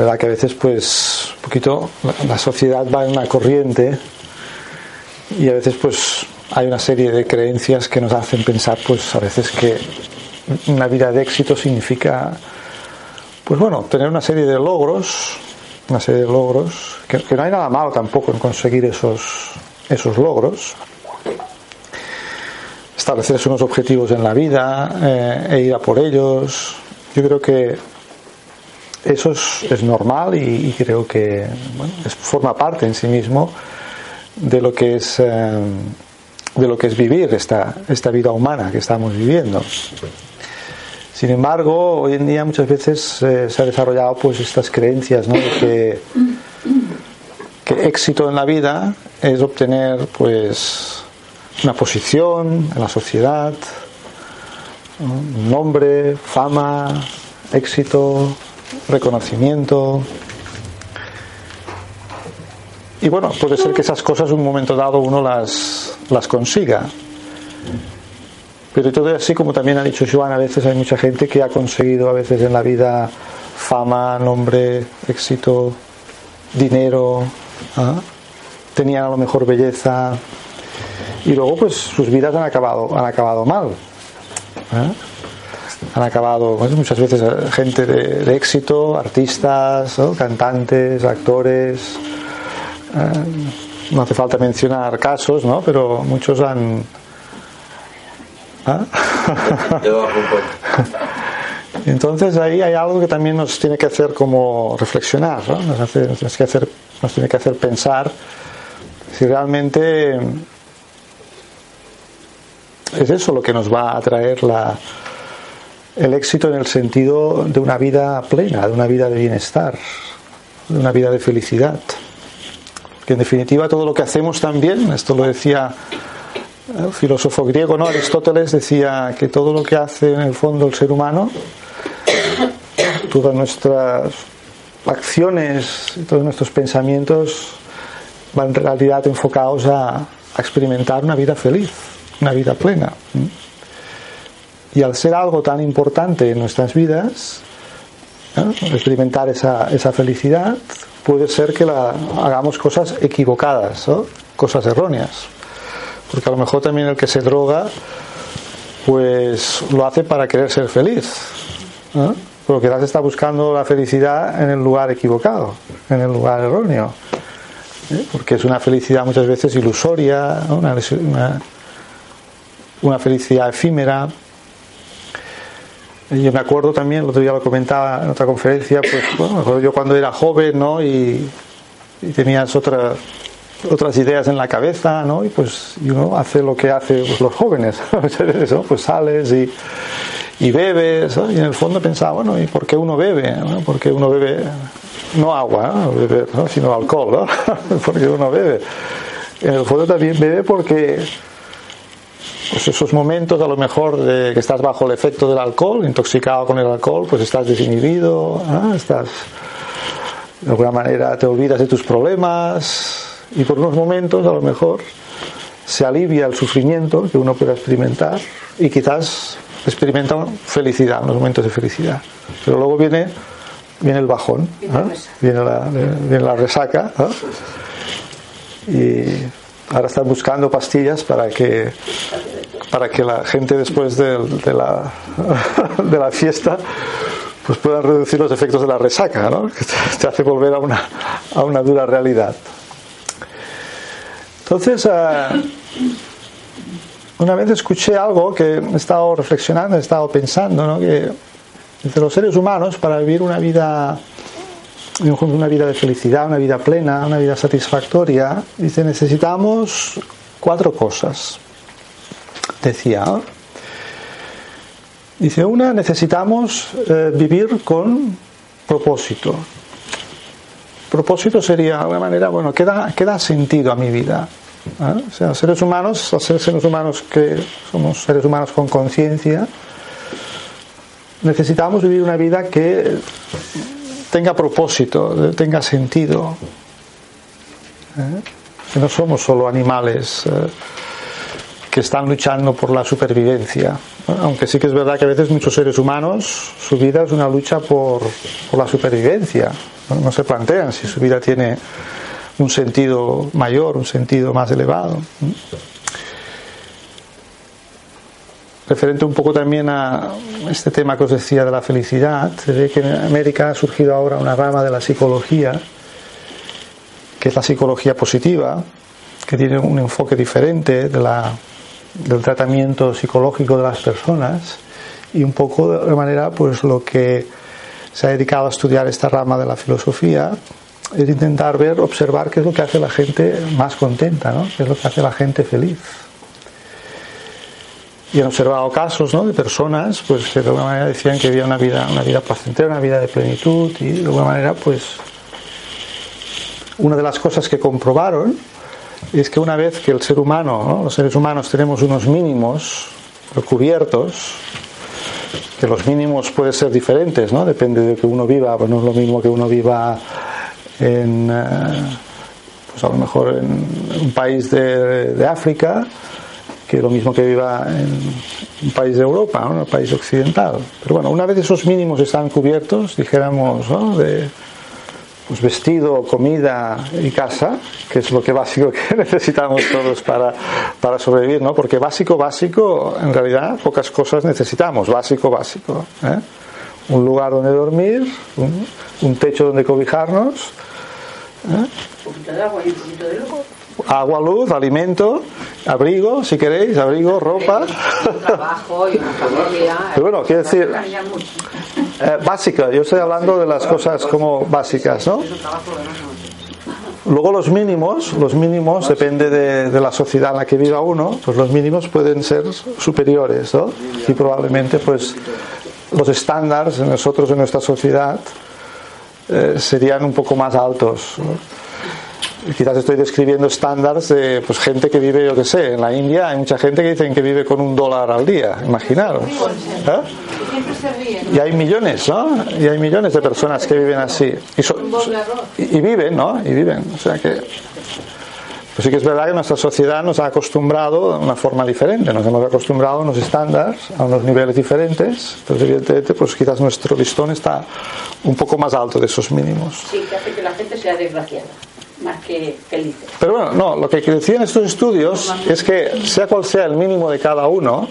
Verdad que a veces, pues, un poquito la- sociedad va en una corriente y a veces, pues, hay una serie de creencias que nos hacen pensar, pues, a veces que una vida de éxito significa, pues, bueno, tener una serie de logros, una serie de logros, que, que no hay nada malo tampoco en conseguir esos, esos logros, establecerse unos objetivos en la vida eh, e ir a por ellos. Yo creo que eso es, normal y, creo que bueno, es- forma parte en sí mismo de lo que es eh, de lo que es vivir esta, esta vida humana que estamos viviendo. Sin embargo, hoy en día muchas veces eh, se ha desarrollado pues estas creencias ¿no? de que, que éxito en la vida es obtener pues una posición en la sociedad, un nombre, fama, éxito, reconocimiento. Y bueno, puede ser que esas cosas en un momento dado uno las, las consiga. Pero todo así, como también ha dicho Joan, a veces hay mucha gente que ha conseguido a veces en la vida fama, nombre, éxito, dinero, ¿ah? tenían a lo mejor belleza y luego pues sus vidas han acabado, han acabado mal. ¿eh? Han acabado muchas veces eh, gente de, de éxito, artistas, ¿no? cantantes, actores. eh, no hace falta mencionar casos, ¿no? pero muchos han. ¿Ah? Entonces ahí hay algo que también nos tiene que hacer como reflexionar, ¿no? nos, hace- nos tiene que hacer, nos tiene que hacer pensar si realmente es eso lo que nos va a traer la, el éxito en el sentido de una vida plena, de una vida de bienestar, de una vida de felicidad. Que en definitiva todo lo que hacemos también, esto lo decía el filósofo griego, ¿no? Aristóteles decía que todo lo que hace en el fondo el ser humano, todas nuestras acciones, todos nuestros pensamientos van en realidad enfocados a, experimentar una vida feliz, una vida plena. Y al ser algo tan importante en nuestras vidas, ¿no? experimentar esa, esa felicidad, puede ser que la, hagamos cosas equivocadas, ¿no? cosas erróneas. Porque a lo mejor también el que se droga, pues lo hace para querer ser feliz. ¿no? Pero quizás está buscando la felicidad en el lugar equivocado, en el lugar erróneo. ¿eh? Porque es una felicidad muchas veces ilusoria, una, una- una felicidad efímera. Yo me acuerdo también, el otro día lo comentaba en otra conferencia, pues bueno, yo cuando era joven, ¿no? Y, tenías otra- otras ideas en la cabeza, ¿no? Y pues y uno hace lo que hacen pues, los jóvenes, ¿no? Pues sales y, y bebes, ¿no? Y en el fondo pensaba, bueno, ¿y por qué uno bebe? ¿no? ¿Por qué uno bebe no agua, ¿no? sino alcohol, ¿no? porque uno bebe. En el fondo también bebe porque pues esos momentos a lo mejor de que estás bajo el efecto del alcohol, intoxicado con el alcohol, pues estás desinhibido, estás de alguna manera te olvidas de tus problemas y por unos momentos a lo mejor se alivia el sufrimiento que uno pueda experimentar y quizás experimenta felicidad, unos momentos de felicidad. Pero luego viene viene el bajón, viene, la, viene la resaca. Y ahora están buscando pastillas para que para que la gente después de, la, de la fiesta pues puedan reducir los efectos de la resaca, ¿no? que te hace volver a una, a una dura realidad. Entonces, ah, una vez escuché algo que he estado reflexionando, he estado pensando, ¿no? que los seres humanos, para vivir una vida, una vida de felicidad, una vida plena, una vida satisfactoria, dice, necesitamos cuatro cosas. Decía, dice, una, necesitamos eh, vivir con propósito. Propósito sería, de alguna manera, bueno, ¿qué da, qué da sentido a mi vida? ¿Eh? O sea, seres humanos, seres humanos que somos seres humanos con conciencia, necesitamos vivir una vida que tenga propósito, tenga sentido. ¿Eh? No somos solo animales eh, que están luchando por la supervivencia. Aunque sí que es verdad que a veces muchos seres humanos, su vida es una lucha por la supervivencia. no se plantean si su vida tiene un sentido mayor, un sentido más elevado. Referente un poco también a este tema que os decía de la felicidad, se ve que en América ha surgido ahora una rama de la psicología, que es la psicología positiva, que tiene un enfoque diferente del tratamiento psicológico de las personas y un poco de manera pues lo que se ha dedicado a estudiar esta rama de la filosofía es intentar ver, observar qué es lo que hace la gente más contenta, ¿no? qué es lo que hace la gente feliz. Y han observado casos ¿no? de personas pues, que de alguna manera decían que había una vida, una vida placentera, una vida de plenitud, y de alguna manera, pues, una de las cosas que comprobaron es que una vez que el ser humano, los seres humanos tenemos unos mínimos cubiertos, que los mínimos pueden ser diferentes, ¿no? Depende de que uno viva, pues no es lo mismo que uno viva en, eh, pues a lo mejor en un país de, África que lo mismo que viva en un país de Europa, un país occidental. Pero bueno, una vez esos mínimos están cubiertos, dijéramos, de pues vestido, comida y casa, que es lo que básico que necesitamos todos para, para sobrevivir, ¿no? Porque básico, básico, en realidad pocas cosas necesitamos, básico, básico. ¿eh? Un lugar donde dormir, un techo donde cobijarnos, un poquito de agua y un poquito de luz. Agua, luz, alimento, abrigo, si queréis, abrigo, ropa. Un trabajo y una familia. Pero bueno, quiero decir, eh, básica, yo estoy hablando de las cosas como básicas, ¿no? Luego los mínimos, los mínimos, depende de, de, la sociedad en la que viva uno, pues los mínimos pueden ser superiores, ¿no? Y probablemente pues los estándares en nosotros, en nuestra sociedad, eh, serían un poco más altos. Quizás estoy describiendo estándares de pues, gente que vive, yo que sé, en la India hay mucha gente que dicen que vive con un dólar al día, imaginaros. ¿Eh? Y hay millones, ¿no? Y hay millones de personas que viven así. Y, y viven, ¿no? Y viven. O sea que pues sí que es verdad que nuestra sociedad nos ha acostumbrado a una forma diferente, nos hemos acostumbrado a unos estándares, a unos niveles diferentes, entonces evidentemente pues quizás nuestro listón está un poco más alto de esos mínimos. Sí, que hace que la gente sea desgraciada más que feliz. Pero bueno, no, lo que decían estos estudios es que sea cual sea el mínimo de cada uno,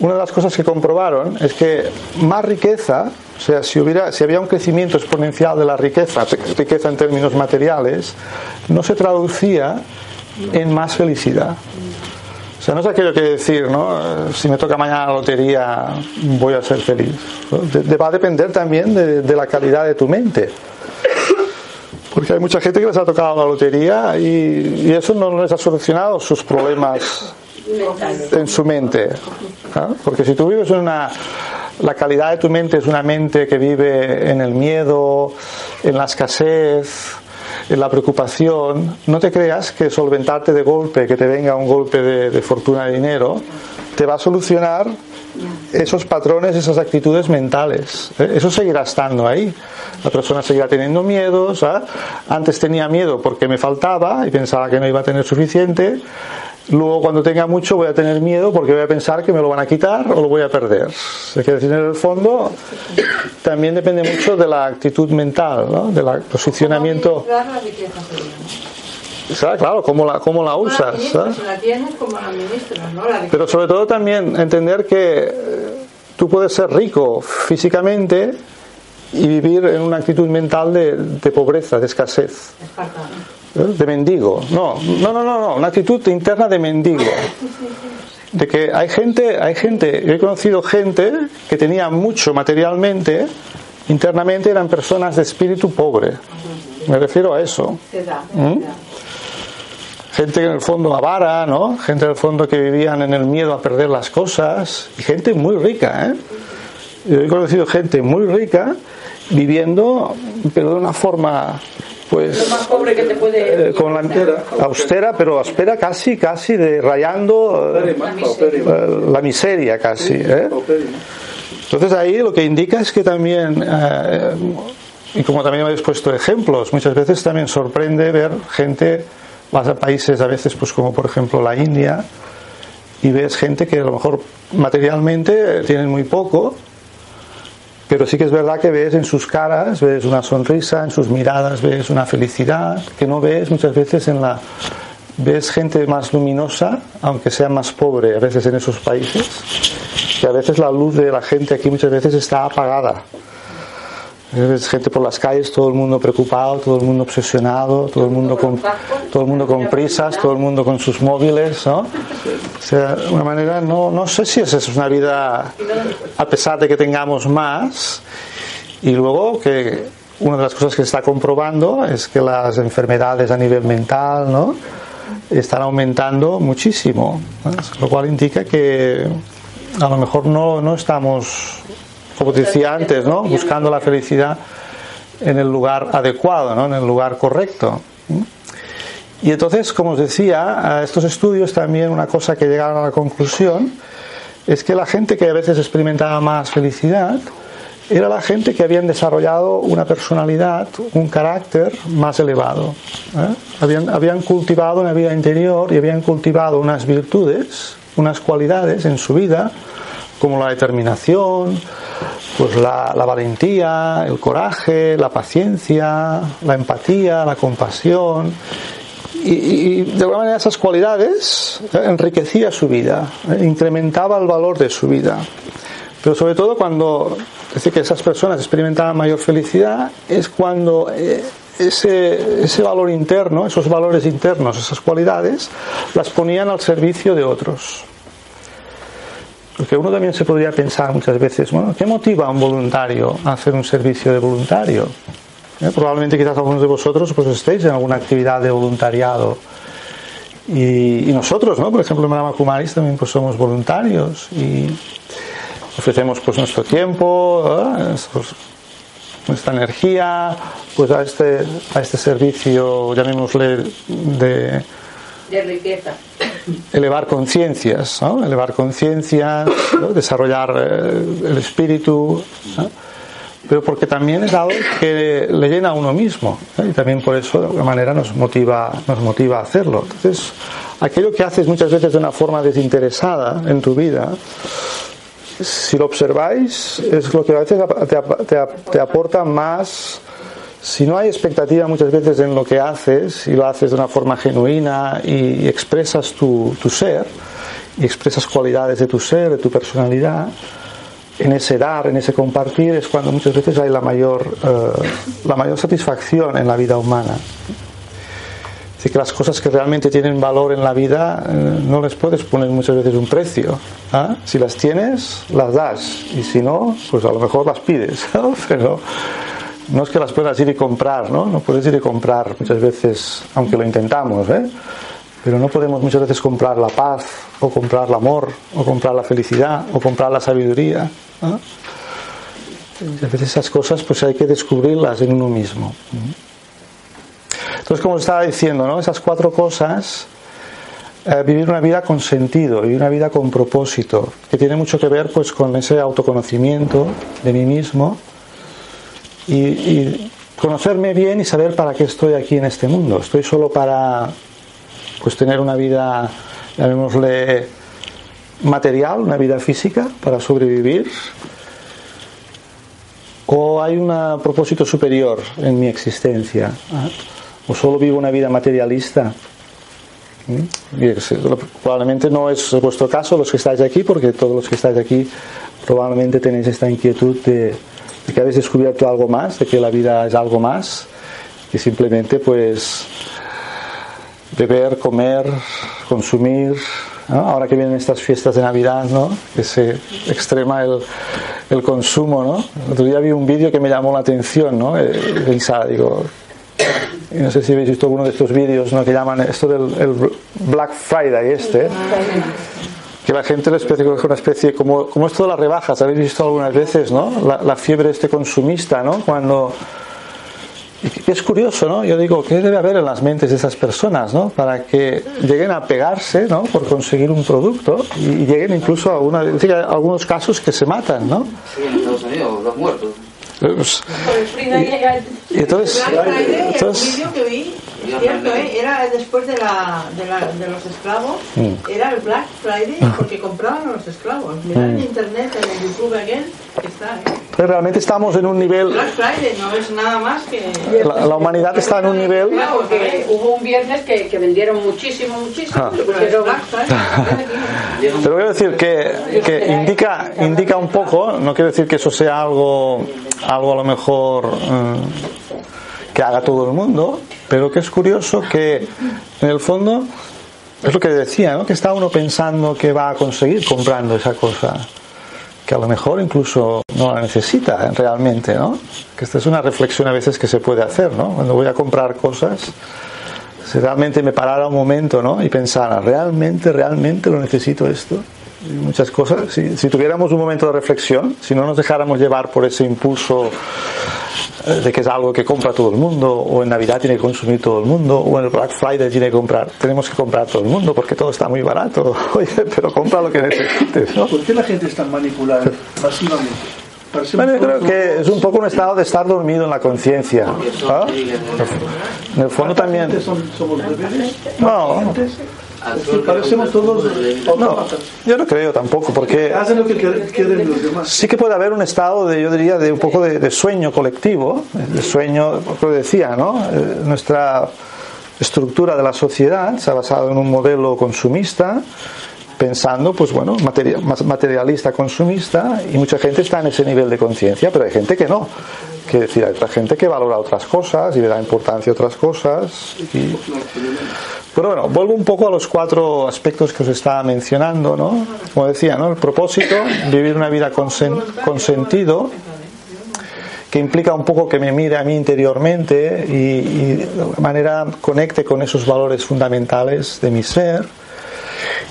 una de las cosas que comprobaron es que más riqueza, o sea, si, hubiera, si había un crecimiento exponencial de la riqueza, riqueza en términos materiales, no se traducía en más felicidad. O sea, no es aquello que decir, ¿no? Si me toca mañana la lotería, voy a ser feliz. va a depender también de, de, la calidad de tu mente. Porque hay mucha gente que les ha tocado la lotería y, eso no les ha solucionado sus problemas en su mente. Porque si tú vives en una. La calidad de tu mente es una mente que vive en el miedo, en la escasez, en la preocupación. No te creas que solventarte de golpe, que te venga un golpe de, fortuna de dinero, te va a solucionar esos patrones, esas actitudes mentales. ¿eh? Eso seguirá estando ahí. La persona seguirá teniendo miedos. Antes tenía miedo porque me faltaba y pensaba que no iba a tener suficiente Luego cuando tenga mucho voy a tener miedo porque voy a pensar que me lo van a quitar o lo voy a perder. Es decir, en el fondo también depende mucho de la actitud mental, ¿no? del posicionamiento. Claro, cómo la, cómo la usas. Pero sobre todo también entender que eh, tú puedes ser rico físicamente y vivir en una actitud mental de, de pobreza, de escasez. ¿Eh? de mendigo. No, no, no, no, una actitud interna de mendigo. De que hay gente, hay gente, yo he conocido gente que tenía mucho materialmente, internamente eran personas de espíritu pobre. Me refiero a eso. ¿Mm? Gente que en el fondo avara, ¿no? Gente en el fondo que vivían en el miedo a perder las cosas. Y gente muy rica, ¿eh? Yo he conocido gente muy rica viviendo, pero de una forma pues más pobre que te puede eh, con la austera pero austera casi casi de rayando la miseria, casi ¿eh? entonces ahí lo que indica es que también eh, y como también habéis puesto ejemplos muchas veces también sorprende ver gente vas a países a veces pues como por ejemplo la India y ves gente que a lo mejor materialmente tienen muy poco pero sí que es verdad que ves en sus caras, ves una sonrisa, en sus miradas ves una felicidad que no ves muchas veces en la... Ves gente más luminosa, aunque sea más pobre a veces en esos países, que a veces la luz de la gente aquí muchas veces está apagada. Ves gente por las calles, todo el mundo preocupado, todo el mundo obsesionado, todo el mundo con, todo el mundo con prisas, todo el mundo con sus móviles, ¿no? O sea, de una manera, no, no sé si esa es una vida, a pesar de que tengamos más, y luego que una de las cosas que se está comprobando es que las enfermedades a nivel mental, ¿no? Están aumentando muchísimo, lo cual indica que a lo mejor no, no estamos como decía antes, ¿no? buscando la felicidad en el lugar adecuado, ¿no? en el lugar correcto. Y entonces, como os decía, a estos estudios también una cosa que llegaron a la conclusión es que la gente que a veces experimentaba más felicidad era la gente que habían desarrollado una personalidad, un carácter más elevado. ¿eh? Habían cultivado una vida interior y habían cultivado unas virtudes, unas cualidades en su vida, como la determinación, pues la, valentía, el coraje, la paciencia, la empatía, la compasión. Y, de alguna manera esas cualidades eh, enriquecía su vida, eh, incrementaba el valor de su vida. Pero sobre todo cuando que esas personas experimentaban mayor felicidad es cuando eh, ese, ese valor interno, esos valores internos, esas cualidades, las ponían al servicio de otros. Porque uno también se podría pensar muchas veces, bueno, ¿qué motiva a un voluntario a hacer un servicio de voluntario? Eh, probablemente quizás algunos de vosotros pues estéis en alguna actividad de voluntariado. Y, nosotros, ¿no? Por ejemplo, en Marama Kumaris también pues somos voluntarios y ofrecemos pues nuestro tiempo, ¿eh? nuestra energía, pues a este, a este servicio, llamémosle, de, de riqueza elevar conciencias, elevar conciencias, desarrollar eh, el espíritu, pero porque también es algo que le llena a uno mismo y también por eso de alguna manera nos motiva, nos motiva a hacerlo. Entonces, aquello que haces muchas veces de una forma desinteresada en tu vida, si lo observáis, es lo que a veces te aporta más si no hay expectativa muchas veces en lo que haces y lo haces de una forma genuina y expresas tu, ser y expresas cualidades de tu ser, de tu personalidad, en ese dar, en ese compartir es cuando muchas veces hay la mayor, eh, la mayor satisfacción en la vida humana. Así que las cosas que realmente tienen valor en la vida eh, no les puedes poner muchas veces un precio. ¿ah? Si las tienes, las das. Y si no, pues a lo mejor las pides. Pero no es que las puedas ir y comprar, ¿no? No puedes ir y comprar muchas veces, aunque lo intentamos, ¿eh? Pero no podemos muchas veces comprar la paz, o comprar el amor, o comprar la felicidad, o comprar la sabiduría. ¿no? a veces esas cosas pues hay que descubrirlas en uno mismo. Entonces, como estaba diciendo, ¿no? Esas cuatro cosas, eh, vivir una vida con sentido, vivir una vida con propósito, que tiene mucho que ver pues con ese autoconocimiento de mí mismo, y, conocerme bien y saber para qué estoy aquí en este mundo. Estoy solo para pues tener una vida llamémosle material, una vida física para sobrevivir, o hay un propósito superior en mi existencia, o solo vivo una vida materialista. ¿Mm? Probablemente no es vuestro caso los que estáis aquí, porque todos los que estáis aquí probablemente tenéis esta inquietud de, que habéis descubierto algo más, de que la vida es algo más, que simplemente pues beber, comer, consumir, ahora que vienen estas fiestas de Navidad, ¿no? que se extrema el, el consumo. ¿no? El otro día vi un vídeo que me llamó la atención, ¿no? Eh, pensaba, digo, no sé si habéis visto alguno de estos vídeos ¿no? que llaman esto del el Black Friday este, que la gente lo especie una especie como, como esto de las rebajas, habéis visto algunas veces, ¿no? La, la fiebre este consumista, ¿no? Cuando es curioso, ¿no? Yo digo, ¿qué debe haber en las mentes de esas personas, ¿no? Para que lleguen a pegarse, ¿no? Por conseguir un producto y lleguen incluso a, una, algunos casos que se matan, ¿no? Sí, en Estados Unidos, los muertos. Pues, y, entonces, entonces vi, cierto, ¿eh? era después de, la, de, la, de los esclavos, mm. era el Black Friday porque compraban a los esclavos. Mirad mm. en internet, en el YouTube again, que está. ¿eh? Pero realmente estamos en un nivel. Black Friday no es nada más que. La, la humanidad está en un nivel. Claro, porque hubo un viernes que, que vendieron muchísimo, muchísimo. Ah. Pero quiero decir que, que indica, indica un poco, no quiero decir que eso sea algo algo a lo mejor mm, que haga todo el mundo, pero que es curioso que en el fondo es lo que decía, ¿no? que está uno pensando que va a conseguir comprando esa cosa, que a lo mejor incluso no la necesita realmente, ¿no? Que esta es una reflexión a veces que se puede hacer, ¿no? Cuando voy a comprar cosas, si realmente me parara un momento, ¿no? Y pensara, ¿realmente, realmente lo necesito esto? Muchas cosas. Si, si, tuviéramos un momento de reflexión, si no nos dejáramos llevar por ese impulso eh, de que es algo que compra todo el mundo, o en Navidad tiene que consumir todo el mundo, o en el Black Friday tiene que comprar, tenemos que comprar todo el mundo porque todo está muy barato. Oye, pero compra lo que necesites. ¿no? ¿Por qué la gente está manipulada masivamente? Bueno, yo creo que es un poco un estado de estar dormido en la conciencia. ¿ah? En el fondo también. ¿Somos parecemos todos no, yo no creo tampoco porque hacen lo que quieren los demás. sí que puede haber un estado de yo diría de un poco de, sueño colectivo de sueño lo decía no eh, nuestra estructura de la sociedad se ha basado en un modelo consumista pensando, pues bueno, materialista, consumista, y mucha gente está en ese nivel de conciencia, pero hay gente que no. Que decir, hay otra gente que valora otras cosas y le da importancia a otras cosas. Y... Pero bueno, vuelvo un poco a los cuatro aspectos que os estaba mencionando, ¿no? Como decía, ¿no? El propósito, vivir una vida con, sentido, que implica un poco que me mire a mí interiormente y, y, de manera conecte con esos valores fundamentales de mi ser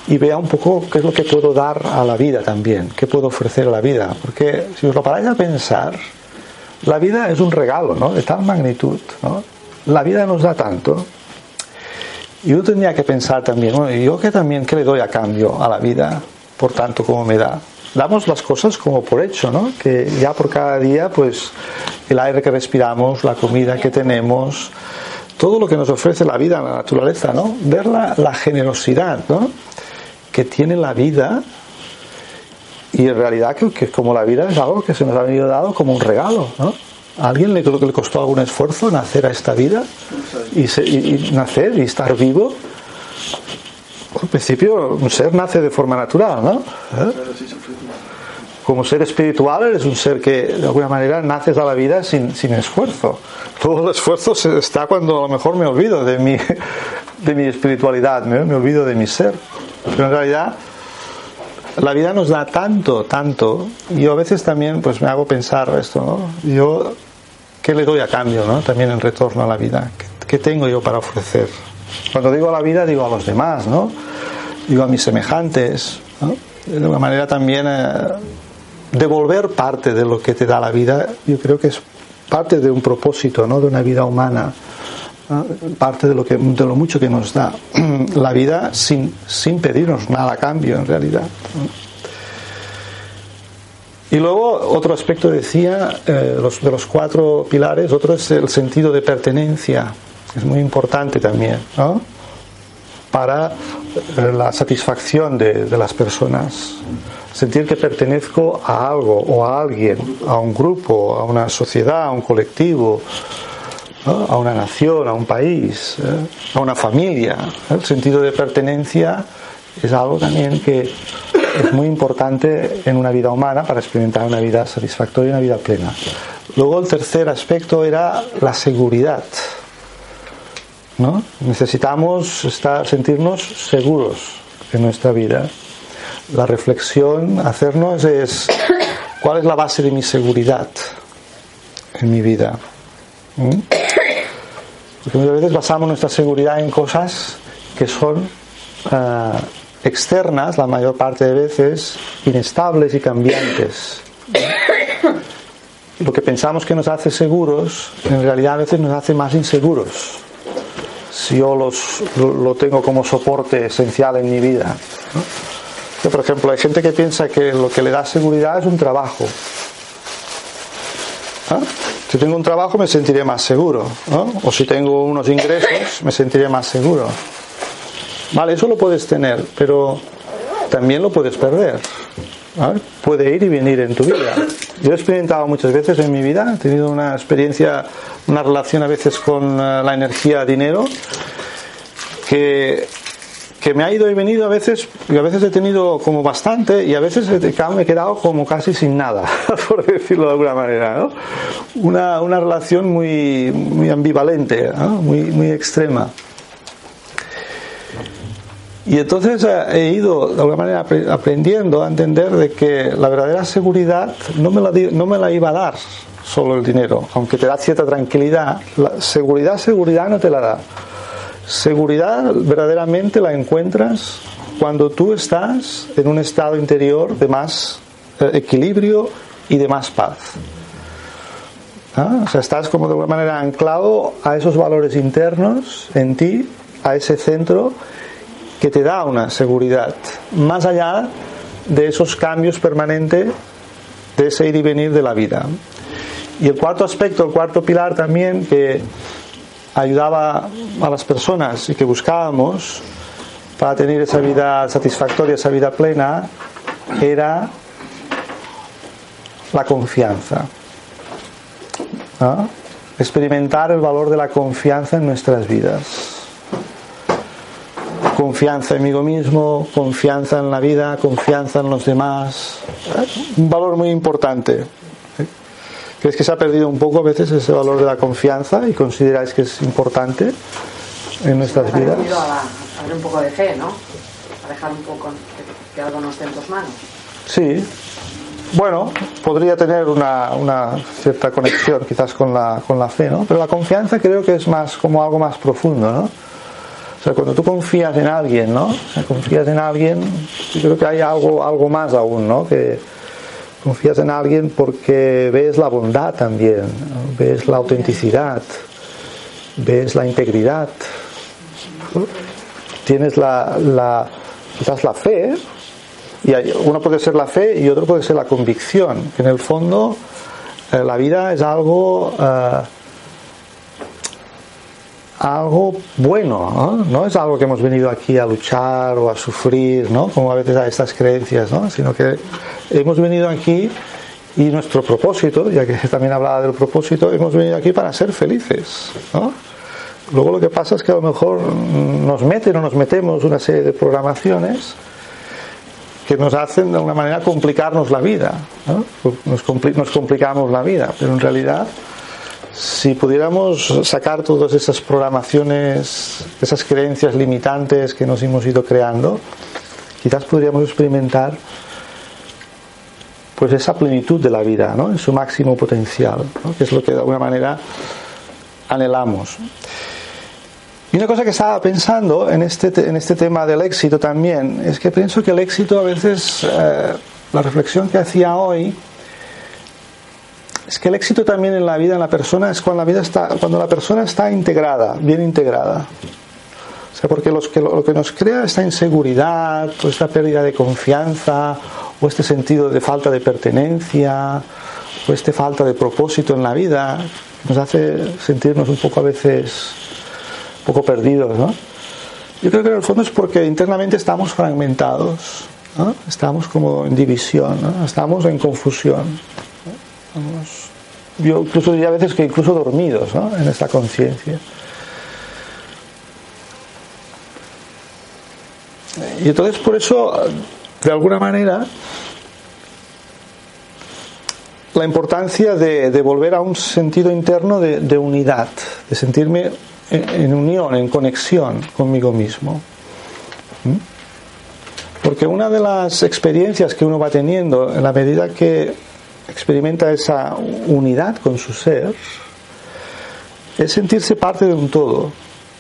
y vea un poco qué es lo que puedo dar a la vida también, qué puedo ofrecer a la vida. Porque si os lo paráis a pensar, la vida es un regalo, ¿no? De tal magnitud, ¿no? La vida nos da tanto yo tendría que pensar también, bueno, ¿y yo qué también qué le doy a cambio a la vida por tanto como me da? Damos las cosas como por hecho, ¿no? Que ya por cada día, pues el aire que respiramos, la comida que tenemos, todo lo que nos ofrece la vida, la naturaleza, ¿no? Ver la generosidad, ¿no? Que tiene la vida y en realidad que, que, como la vida es algo que se nos ha venido dado como un regalo, ¿no? ¿A alguien le, creo que le costó algún esfuerzo nacer a esta vida y, nacer y estar vivo? Al principio un ser nace de forma natural, ¿no? ¿Eh? Como ser espiritual eres un ser que de alguna manera naces a la vida sin, sin esfuerzo. Todo el esfuerzo está cuando a lo mejor me olvido de mi, de mi espiritualidad, me, me olvido de mi ser. Pero en realidad la vida nos da tanto, tanto, y a veces también pues me hago pensar esto, ¿no? Yo, ¿qué le doy a cambio, ¿no? También en retorno a la vida. ¿Qué, tengo yo para ofrecer? Cuando digo a la vida, digo a los demás, ¿no? Digo a mis semejantes. De alguna manera también eh, devolver parte de lo que te da la vida, yo creo que es parte de un propósito, ¿no? De una vida humana parte de lo, que, de lo mucho que nos da la vida sin, sin pedirnos nada a cambio en realidad. Y luego otro aspecto decía, eh, los, de los cuatro pilares, otro es el sentido de pertenencia, es muy importante también, ¿no? Para eh, la satisfacción de, de, las personas, sentir que pertenezco a algo o a alguien, a un grupo, a una sociedad, a un colectivo, a una nación, a un país, ¿eh? a una familia. El sentido de pertenencia es algo también que es muy importante en una vida humana para experimentar una vida satisfactoria y una vida plena. Luego el tercer aspecto era la seguridad. ¿no? Necesitamos estar, sentirnos seguros en nuestra vida. La reflexión, hacernos es cuál es la base de mi seguridad en mi vida. ¿Mm? Porque muchas veces basamos nuestra seguridad en cosas que son uh, externas, la mayor parte de veces, inestables y cambiantes. Lo que pensamos que nos hace seguros, en realidad a veces nos hace más inseguros. Si yo los, lo, lo tengo como soporte esencial en mi vida. ¿no? Por ejemplo, hay gente que piensa que lo que le da seguridad es un trabajo. ¿Ah? Si tengo un trabajo me sentiré más seguro. ¿no? O si tengo unos ingresos me sentiré más seguro. Vale, eso lo puedes tener, pero también lo puedes perder. Puede ir y venir en tu vida. Yo he experimentado muchas veces en mi vida, he tenido una experiencia, una relación a veces con la energía dinero, que, que me ha ido y venido a veces, y a veces he tenido como bastante, y a veces me he quedado como casi sin nada, por decirlo de alguna manera. ¿no? Una, una relación muy, muy ambivalente, muy, muy extrema. Y entonces he ido de alguna manera aprendiendo a entender de que la verdadera seguridad no me la, no me la iba a dar solo el dinero, aunque te da cierta tranquilidad, la seguridad, seguridad no te la da. Seguridad verdaderamente la encuentras cuando tú estás en un estado interior de más eh, equilibrio y de más paz. ¿Ah? O sea, estás como de alguna manera anclado a esos valores internos en ti, a ese centro que te da una seguridad, más allá de esos cambios permanentes, de ese ir y venir de la vida. Y el cuarto aspecto, el cuarto pilar también que ayudaba a las personas y que buscábamos para tener esa vida satisfactoria, esa vida plena, era la confianza. Experimentar el valor de la confianza en nuestras vidas confianza en mí mismo, confianza en la vida, confianza en los demás. Un valor muy importante. ¿Crees que se ha perdido un poco a veces ese valor de la confianza y consideráis que es importante en nuestras Ha vidas? a, a ver un poco de fe, ¿no? A dejar un poco que, que algo no esté en tus manos. Sí. Bueno, podría tener una, una cierta conexión quizás con la, con la fe, ¿no? Pero la confianza creo que es más como algo más profundo, ¿no? O sea, cuando tú confías en alguien, ¿no? O sea, confías en alguien, yo creo que hay algo, algo más aún, ¿no? Que confías en alguien porque ves la bondad también, ves la autenticidad, ves la integridad, tienes la, la, fe, y uno puede ser la fe y otro puede ser la convicción, en el fondo eh, la vida es algo... eh, algo bueno, ¿no? es algo que hemos venido aquí a luchar o a sufrir, ¿no? como a veces hay estas creencias, ¿no? sino que hemos venido aquí y nuestro propósito, ya que también hablaba del propósito, hemos venido aquí para ser felices. Luego lo que pasa es que a lo mejor nos meten o nos metemos una serie de programaciones que nos hacen de alguna manera complicarnos la vida, nos complicamos la vida, pero en realidad si pudiéramos sacar todas esas programaciones, esas creencias limitantes que nos hemos ido creando, quizás podríamos experimentar pues esa plenitud de la vida, ¿no? en su máximo potencial, ¿no? que es lo que de alguna manera anhelamos. Y una cosa que estaba pensando en este, en este tema del éxito también, es que pienso que el éxito a veces, eh, la reflexión que hacía hoy, es que el éxito también en la vida, en la persona, es cuando la, vida está, cuando la persona está integrada, bien integrada. O sea, porque lo que nos crea esta inseguridad, o esta pérdida de confianza, o este sentido de falta de pertenencia, o esta falta de propósito en la vida, nos hace sentirnos un poco a veces, un poco perdidos, ¿no? Yo creo que en el fondo es porque internamente estamos fragmentados, estamos como en división, estamos en confusión. Yo incluso diría a veces que incluso dormidos en esta conciencia. Y entonces por eso, de alguna manera, la importancia de, volver a un sentido interno de, unidad, de sentirme en, unión, en conexión conmigo mismo. ¿Mm? Porque una de las experiencias que uno va teniendo en la medida que experimenta esa unidad con su ser es sentirse parte de un todo.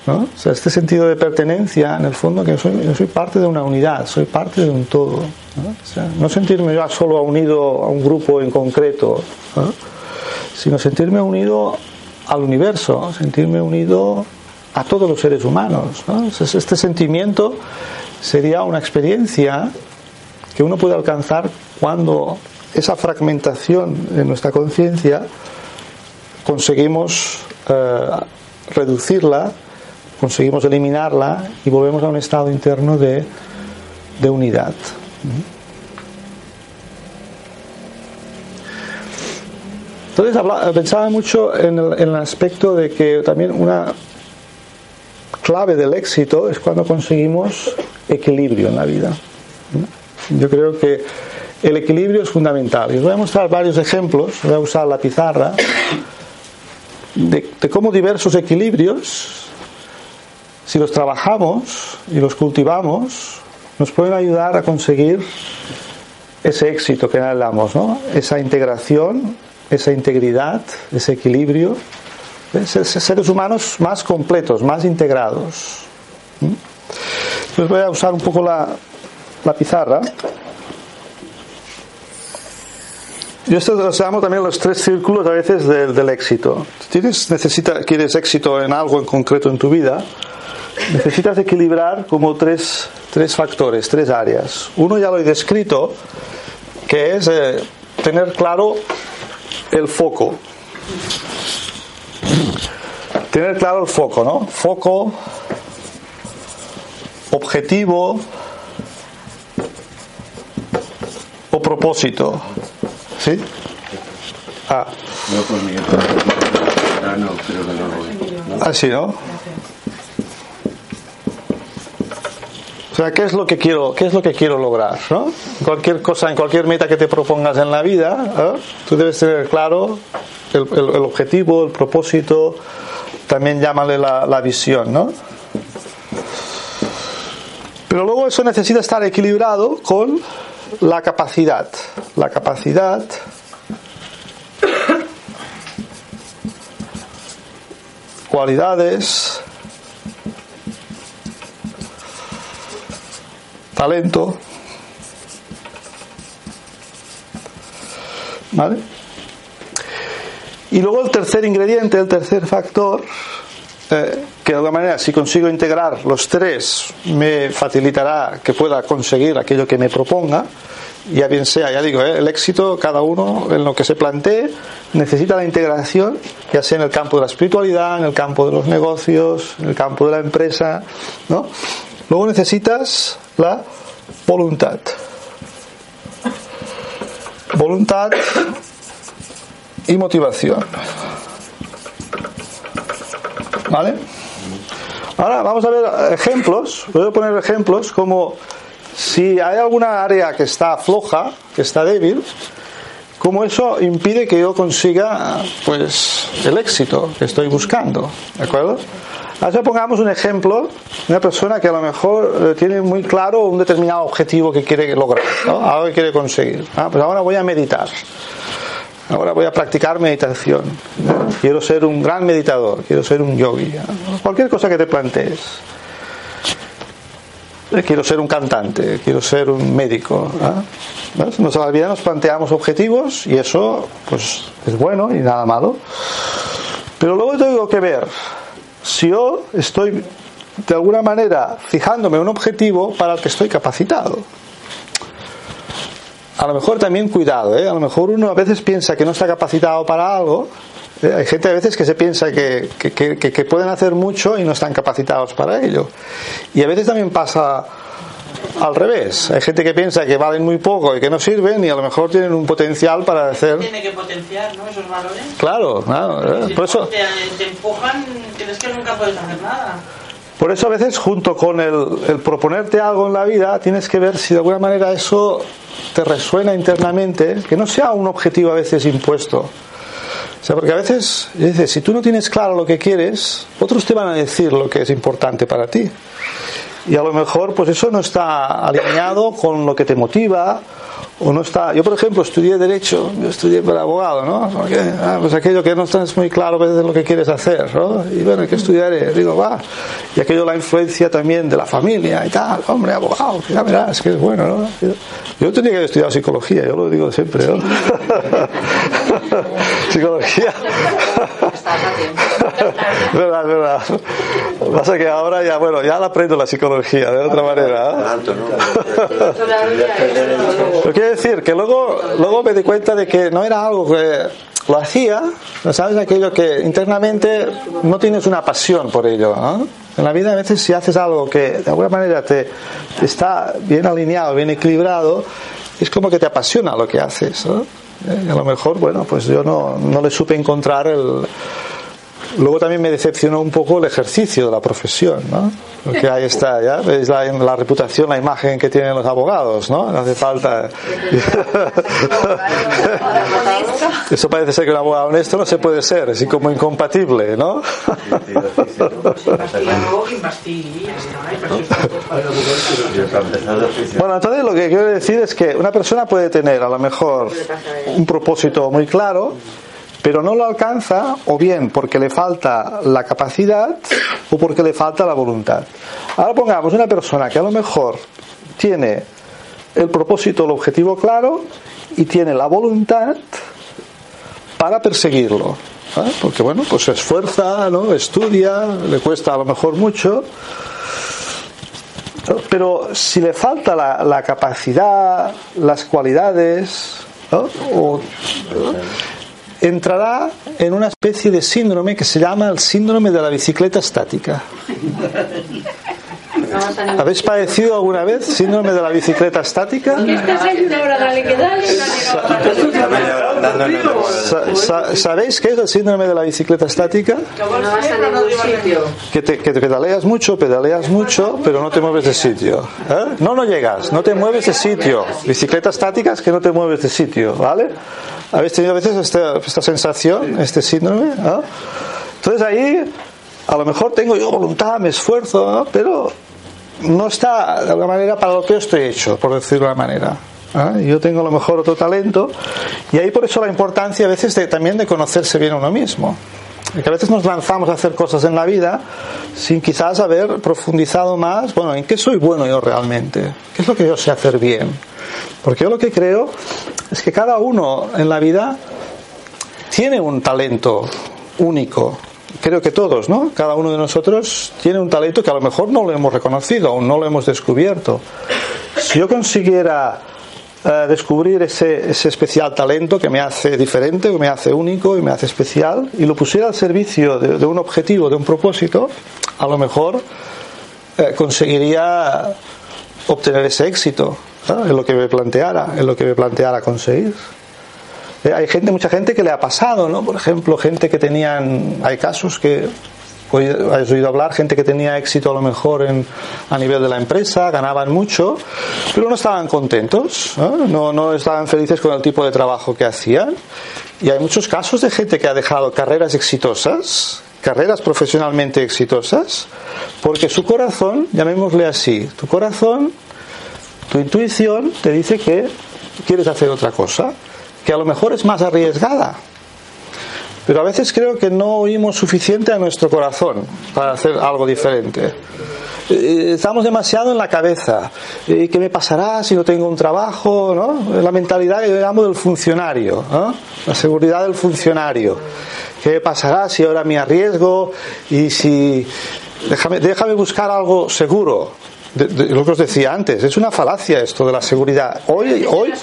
O sea, este sentido de pertenencia, en el fondo, que soy, soy parte de una unidad, soy parte de un todo. ¿no? O sea, no sentirme yo solo unido a un grupo en concreto, sino sentirme unido al universo, sentirme unido a todos los seres humanos. ¿no? este sentimiento sería una experiencia que uno puede alcanzar cuando esa fragmentación de nuestra conciencia conseguimos eh, reducirla conseguimos eliminarla y volvemos a un estado interno de, unidad. Entonces pensaba mucho en el, aspecto de que también una clave del éxito es cuando conseguimos equilibrio en la vida. Yo creo que el equilibrio es fundamental. Y os voy a mostrar varios ejemplos, voy a usar la pizarra, de, cómo diversos equilibrios si los trabajamos y los cultivamos, nos pueden ayudar a conseguir ese éxito que anhelamos, ¿no? esa integración, esa integridad, ese equilibrio, seres humanos más completos, más integrados. Entonces voy a usar un poco la pizarra. Y esto lo llamo también los tres círculos a veces del, del éxito. Tienes, necesita, quieres éxito en algo en concreto en tu vida, necesitas equilibrar como tres, tres factores, tres áreas. Uno ya lo he descrito, que es eh, tener claro el foco. Tener claro el foco, ¿no? Foco, objetivo o propósito. ¿Sí? Ah. Así, ¿no? O sea, ¿qué es lo que quiero, qué es lo que quiero lograr? ¿no? Cualquier cosa, en cualquier meta que te propongas en la vida, tú debes tener claro el, objetivo, el propósito, también llámale la, la visión, ¿no? Pero luego eso necesita estar equilibrado con la capacidad. La capacidad cualidades, talento. ¿Vale? Y luego el tercer ingrediente, el tercer factor, eh, que de alguna manera si consigo integrar los tres me facilitará que pueda conseguir aquello que me proponga, ya bien sea, ya digo, eh, el éxito, cada uno en lo que se plantee, necesita la integración, ya sea en el campo de la espiritualidad, en el campo de los negocios, en el campo de la empresa, ¿no? Luego necesitas la voluntad. Voluntad y motivación. ¿Vale? Ahora vamos a ver ejemplos. Voy a poner ejemplos como si hay alguna área que está floja, que está débil, como eso impide que yo consiga pues el éxito que estoy buscando. ¿De acuerdo? Ahora pongamos un ejemplo una persona que a lo mejor eh, tiene muy claro un determinado objetivo que quiere lograr, algo que quiere conseguir. Ah, pues ahora voy a meditar. Ahora voy a practicar meditación. Quiero ser un gran meditador, quiero ser un yogi. Cualquier cosa que te plantees. Eh, quiero ser un cantante, quiero ser un médico. Nos, a la vida nos planteamos objetivos y eso pues es bueno y nada malo. Pero luego tengo que ver si yo estoy de alguna manera fijándome un objetivo para el que estoy capacitado. A lo mejor también cuidado, ¿eh? a lo mejor uno a veces piensa que no está capacitado para algo Eh, hay gente a veces que se piensa que, que, que, que pueden hacer mucho y no están capacitados para ello. Y a veces también pasa al revés. Hay gente que piensa que valen muy poco y que no sirven y a lo mejor tienen un potencial para hacer. Tiene que potenciar ¿no? esos valores. Claro, claro. Si Por eso, te, te empujan, tienes que nunca puedes hacer nada. Por eso a veces junto con el, el proponerte algo en la vida tienes que ver si de alguna manera eso te resuena internamente, que no sea un objetivo a veces impuesto. O sea, porque a veces, dices, si tú no tienes claro lo que quieres, otros te van a decir lo que es importante para ti. Y a lo mejor, pues eso no está alineado con lo que te motiva, o no está. Yo, por ejemplo, estudié Derecho, yo estudié para abogado, ¿no? Porque, ah, pues aquello que no estás muy claro a veces lo que quieres hacer, ¿no? Y bueno, ¿qué estudiaré? Digo, va. Y aquello la influencia también de la familia y tal, hombre, abogado, que ya verás que es bueno, ¿no? Yo, yo tenía que haber estudiado psicología, yo lo digo siempre, ¿no? psicología. Estás a verdad. Pasa que ahora ya, bueno, ya la aprendo la psicología de otra manera. ¿eh? ¿no? Pero quiero decir que luego, luego me di cuenta de que no era algo que lo hacía, ¿sabes? Aquello que internamente no tienes una pasión por ello. ¿no? En la vida a veces si haces algo que de alguna manera te, te está bien alineado, bien equilibrado, es como que te apasiona lo que haces. ¿no? Eh, A lo mejor, bueno, pues yo no, no le supe encontrar el... Luego también me decepcionó un poco el ejercicio de la profesión, ¿no? Porque ahí está, ya veis la, reputación, la imagen que tienen los abogados, ¿no? No hace falta. Eso parece ser que un abogado honesto no se puede ser, así como incompatible, ¿no? Bueno, entonces lo que quiero decir es que una persona puede tener a lo mejor un propósito muy claro, pero no lo alcanza o bien porque le falta la capacidad o porque le falta la voluntad. Ahora pongamos una persona que a lo mejor tiene el propósito, el objetivo claro y tiene la voluntad para perseguirlo. ¿eh? Porque bueno, pues se esfuerza, ¿no? estudia, le cuesta a lo mejor mucho, pero si le falta la, la capacidad, las cualidades, ¿no? Entrará en una especie de síndrome que se llama el síndrome de la bicicleta estática. No vas a ningún ¿Habéis padecido alguna vez síndrome de la bicicleta estática? ¿Sabéis qué es el síndrome de la bicicleta estática? Que, te, que te pedaleas mucho, pedaleas mucho, pero no te mueves de sitio. ¿eh? No, no llegas, no te mueves de sitio. Bicicleta estática es que no te mueves de sitio, ¿vale? ¿Habéis tenido a veces esta, esta sensación, este síndrome? ¿no? Entonces ahí, a lo mejor tengo yo voluntad, me esfuerzo, ¿no? pero no está de alguna manera para lo que yo estoy hecho, por decirlo de una manera. ¿ah? Yo tengo a lo mejor otro talento y ahí por eso la importancia a veces de, también de conocerse bien a uno mismo. Que a veces nos lanzamos a hacer cosas en la vida sin quizás haber profundizado más, bueno, ¿en qué soy bueno yo realmente? ¿Qué es lo que yo sé hacer bien? Porque yo lo que creo es que cada uno en la vida tiene un talento único. Creo que todos, ¿no? Cada uno de nosotros tiene un talento que a lo mejor no lo hemos reconocido, aún no lo hemos descubierto. Si yo consiguiera eh, descubrir ese, ese especial talento que me hace diferente, que me hace único y me hace especial, y lo pusiera al servicio de, un objetivo, de un propósito, a lo mejor eh, conseguiría obtener ese éxito en lo que me planteara, en lo que me planteara conseguir. Eh, Hay gente, mucha gente que le ha pasado, ¿no? Por ejemplo, gente que tenían, hay casos que hoy has oído hablar, gente que tenía éxito a lo mejor en, a nivel de la empresa, ganaban mucho, pero no estaban contentos, ¿no? No, no estaban felices con el tipo de trabajo que hacían. Y hay muchos casos de gente que ha dejado carreras exitosas, carreras profesionalmente exitosas, porque su corazón, llamémosle así, tu corazón tu intuición te dice que quieres hacer otra cosa, que a lo mejor es más arriesgada. Pero a veces creo que no oímos suficiente a nuestro corazón para hacer algo diferente. Eh, Estamos demasiado en la cabeza. Eh, ¿Qué me pasará si no tengo un trabajo? ¿no? La mentalidad que yo llamo del funcionario, ¿no? la seguridad del funcionario. ¿Qué pasará si ahora me arriesgo y si... Déjame, déjame buscar algo seguro. De, de lo que os decía antes, es una falacia esto de la seguridad. Hoy, hoy,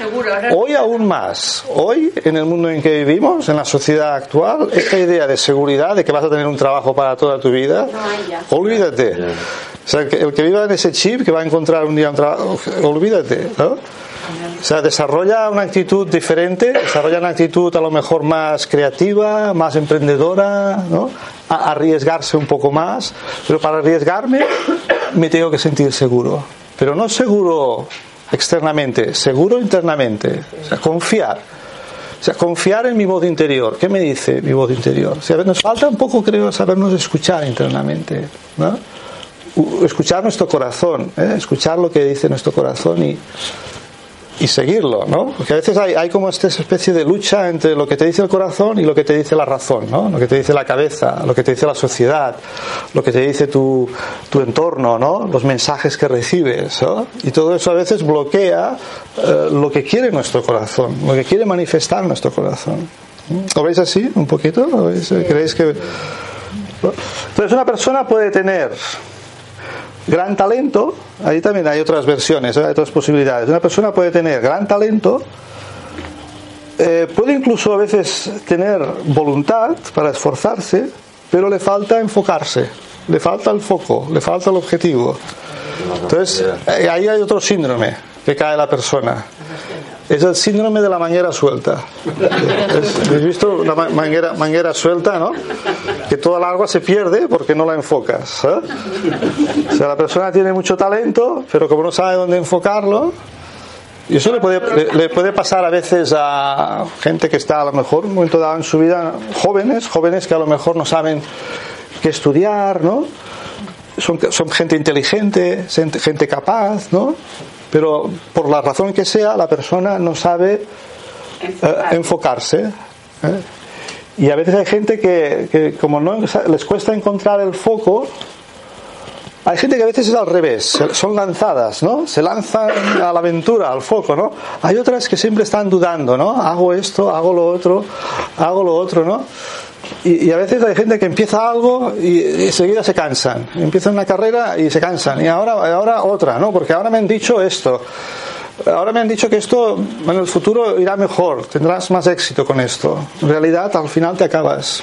hoy aún más, hoy en el mundo en que vivimos, en la sociedad actual, esta idea de seguridad, de que vas a tener un trabajo para toda tu vida, olvídate. O sea, que el que viva en ese chip, que va a encontrar un día un trabajo, olvídate. ¿no? O sea, desarrolla una actitud diferente, desarrolla una actitud a lo mejor más creativa, más emprendedora, ¿no? A arriesgarse un poco más, pero para arriesgarme me tengo que sentir seguro, pero no seguro externamente, seguro internamente, o sea, confiar. O sea, confiar en mi voz interior. ¿Qué me dice mi voz interior? Nos falta un poco, creo, sabernos escuchar internamente. ¿no? Escuchar nuestro corazón, ¿eh? escuchar lo que dice nuestro corazón y, y seguirlo, ¿no? Porque a veces hay, hay, como esta especie de lucha entre lo que te dice el corazón y lo que te dice la razón, ¿no? Lo que te dice la cabeza, lo que te dice la sociedad, lo que te dice tu, tu entorno, ¿no? Los mensajes que recibes, ¿no? Y todo eso a veces bloquea eh, lo que quiere nuestro corazón, lo que quiere manifestar nuestro corazón. ¿Lo veis así un poquito? ¿Lo veis? ¿Creéis que...? Entonces una persona puede tener gran talento, ahí también hay otras versiones, ¿eh? hay otras posibilidades. Una persona puede tener gran talento, eh, puede incluso a veces tener voluntad para esforzarse, pero le falta enfocarse, le falta el foco, le falta el objetivo. Entonces, eh, ahí hay otro síndrome que cae la persona. Es el síndrome de la manguera suelta. ¿Habéis visto la manguera, manguera suelta, no? Que toda el agua se pierde porque no la enfocas. ¿eh? O sea, la persona tiene mucho talento, pero como no sabe dónde enfocarlo, y eso le puede, le, puede pasar a veces a gente que está a lo mejor un momento dado en su vida, jóvenes, jóvenes que a lo mejor no saben qué estudiar, ¿no? Son, son gente inteligente, gente capaz, ¿no? Pero por la razón que sea, la persona no sabe eh, enfocarse. ¿eh? Y a veces hay gente que, que, como no les cuesta encontrar el foco, hay gente que a veces es al revés, son lanzadas, ¿no? Se lanzan a la aventura, al foco, ¿no? Hay otras que siempre están dudando, ¿no? Hago esto, hago lo otro, hago lo otro, ¿no? Y, a veces hay gente que empieza algo y, y enseguida se cansan. Empiezan una carrera y se cansan. Y ahora, ahora otra, ¿no? Porque ahora me han dicho esto. Ahora me han dicho que esto en el futuro irá mejor, tendrás más éxito con esto. En realidad, al final te acabas.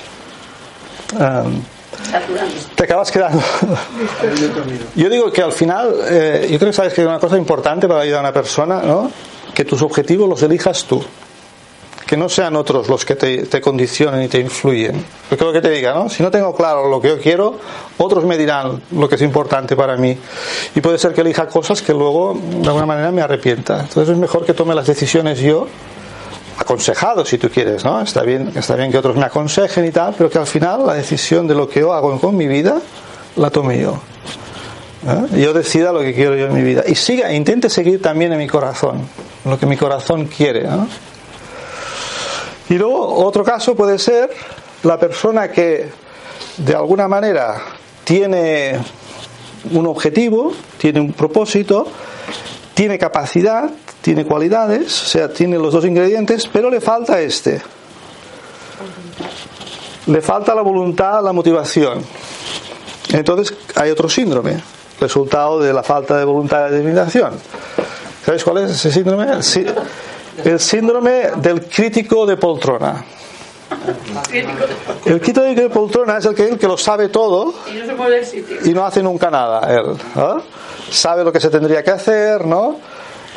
Um, te acabas quedando. Yo digo que al final, eh, yo creo que sabes que es una cosa importante para ayudar a una persona, ¿no? Que tus objetivos los elijas tú que no sean otros los que te, condicionen y te influyen. Porque lo que te diga, ¿no? Si no tengo claro lo que yo quiero, otros me dirán lo que es importante para mí. Y puede ser que elija cosas que luego, de alguna manera, me arrepienta. Entonces es mejor que tome las decisiones yo, aconsejado si tú quieres, ¿no? Está bien, está bien que otros me aconsejen y tal, pero que al final la decisión de lo que yo hago con mi vida la tome yo. ¿Eh? Yo decida lo que quiero yo en mi vida. Y siga, intente seguir también en mi corazón, lo que mi corazón quiere. Y luego otro caso puede ser la persona que de alguna manera tiene un objetivo, tiene un propósito, tiene capacidad, tiene cualidades, o sea, tiene los dos ingredientes, pero le falta este. Le falta la voluntad, la motivación. Entonces hay otro síndrome, resultado de la falta de voluntad y determinación. ¿Sabéis cuál es ese síndrome? Sí el síndrome del crítico de poltrona. El crítico de poltrona es el que, el que lo sabe todo y no, se mueve del sitio. y no hace nunca nada. Él ¿no? sabe lo que se tendría que hacer, ¿no?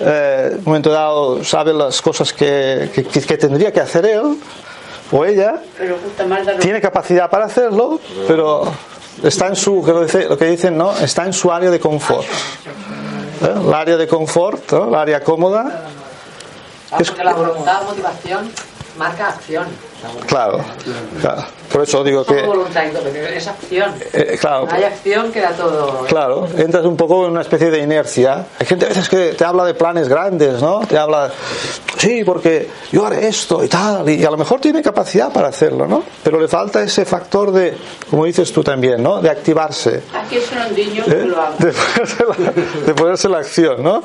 Eh, en un momento dado sabe las cosas que, que, que tendría que hacer él o ella. Pero tiene capacidad para hacerlo, pero está en su, lo, dice, lo que dicen, ¿no? Está en su área de confort. ¿Eh? El área de confort, ¿no? el área cómoda Porque la voluntad, motivación, marca acción. Claro, claro, por eso digo que. es acción. Eh, claro. Hay acción que da todo. Claro, entras un poco en una especie de inercia. Hay gente a veces que te habla de planes grandes, ¿no? Te habla, sí, porque yo haré esto y tal, y a lo mejor tiene capacidad para hacerlo, ¿no? Pero le falta ese factor de, como dices tú también, ¿no? De activarse. Aquí es un niño ¿Eh? lo hago. De ponerse, la, de ponerse la acción, ¿no?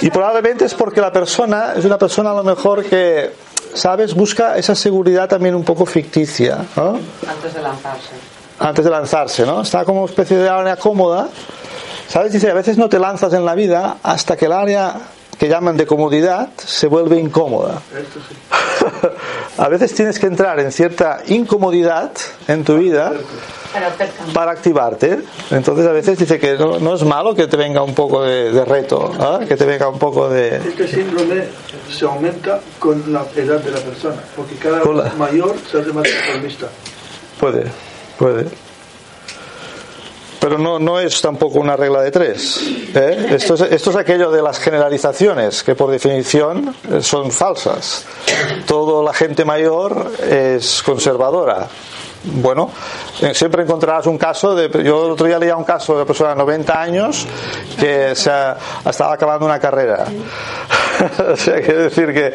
Y Y probablemente es porque la persona es una persona a lo mejor que, ¿sabes? Busca esa seguridad también un poco ficticia, ¿no? Antes de lanzarse. Antes de lanzarse, ¿no? Está como una especie de área cómoda ¿Sabes? Dice, a veces no te lanzas en la vida hasta que el área que llaman de comodidad se vuelve incómoda. a veces tienes que entrar en cierta incomodidad en tu vida para activarte. Entonces a veces dice que no, es malo que te venga un poco de, reto, ¿ah? que te venga un poco de... Este síndrome se aumenta con la edad de la persona, porque cada vez mayor se hace más conformista. Puede, puede. Pero no, no es tampoco una regla de tres. ¿eh? Esto, es, esto es aquello de las generalizaciones, que por definición eh, son falsas. Toda la gente mayor es conservadora bueno, eh, siempre encontrarás un caso de. Yo el otro día leía un caso de una persona de 90 años que se ha, estaba acabando una carrera. o sea, quiere decir que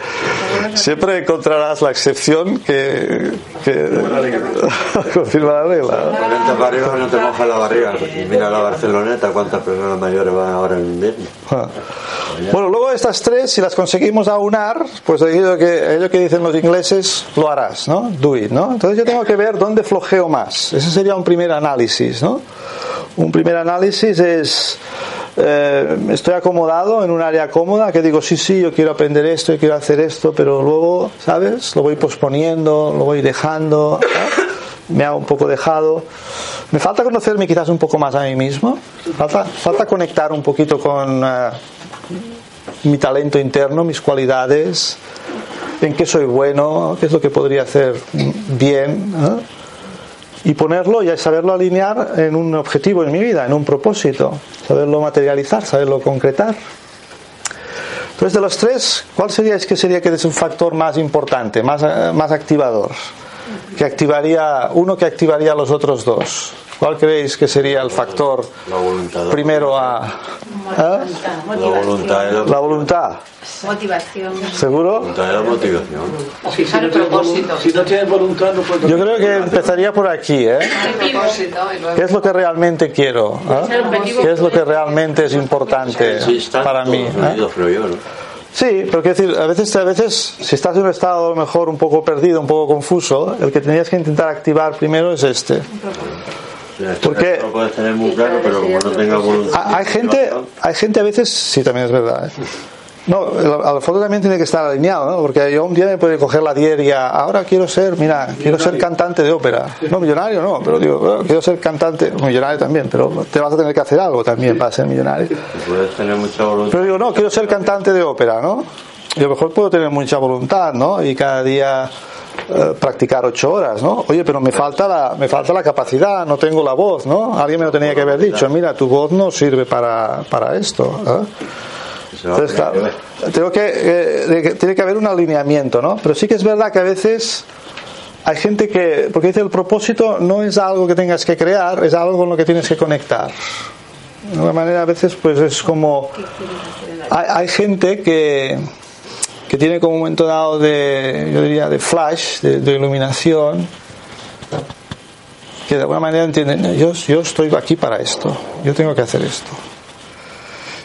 siempre encontrarás la excepción que, confirma la regla. no te moja la barriga. Mira la Barceloneta, cuántas personas mayores van ahora en invierno. Ah. Bueno, luego estas tres, si las conseguimos aunar, pues aquello que, ello que dicen los ingleses, lo harás, ¿no? Do it, ¿no? Entonces yo tengo que ver dónde flojeo más. Ese sería un primer análisis, ¿no? Un primer análisis es, eh, estoy acomodado en un área cómoda, que digo, sí, sí, yo quiero aprender esto, yo quiero hacer esto, pero luego, ¿sabes? Lo voy posponiendo, lo voy dejando, me hago un poco dejado. Me falta conocerme quizás un poco más a mí mismo, falta, falta conectar un poquito con... Eh, mi talento interno, mis cualidades, en qué soy bueno, qué es lo que podría hacer bien, y ponerlo y saberlo alinear en un objetivo en mi vida, en un propósito, saberlo materializar, saberlo concretar. Entonces, de los tres, ¿cuál sería es que sería que es un factor más importante, más, más activador? Que activaría, uno que activaría a los otros dos. ¿Cuál creéis que sería el factor primero a... ¿eh? La voluntad. La voluntad. Motivación. ¿Seguro? Voluntad la motivación. si, no voluntad, si no tienes voluntad no puedes... Yo creo que empezaría por aquí, ¿eh? ¿Qué es lo que realmente quiero? ¿eh? ¿Qué es lo que realmente es importante para mí? ¿eh? Sí, pero quiero decir, a veces, a veces, si estás en un estado a lo mejor un poco perdido, un poco confuso, el que tenías que intentar activar primero es este. Porque Hay gente, hay gente a veces, sí, también es verdad. ¿eh? No, al fondo también tiene que estar alineado, ¿no? Porque yo un día me puede coger la diaria, ahora quiero ser, mira, quiero ser cantante de ópera. No, millonario no, pero digo, quiero ser cantante, millonario también, pero te vas a tener que hacer algo también para ser millonario. Pero digo, no, quiero ser cantante de ópera, ¿no? Y a lo mejor puedo tener mucha voluntad, ¿no? Y cada día eh, practicar ocho horas, ¿no? Oye, pero me falta la, me falta la capacidad, no tengo la voz, ¿no? Alguien me lo tenía que haber dicho, mira, tu voz no sirve para, para esto. ¿eh? Entonces, claro, tengo que, eh, tiene que haber un alineamiento, ¿no? Pero sí que es verdad que a veces hay gente que, porque dice el propósito no es algo que tengas que crear, es algo con lo que tienes que conectar. De alguna manera a veces pues es como, hay, hay gente que que tiene como un momento dado de, yo diría, de flash, de, iluminación, que de alguna manera entienden, yo, yo estoy aquí para esto, yo tengo que hacer esto.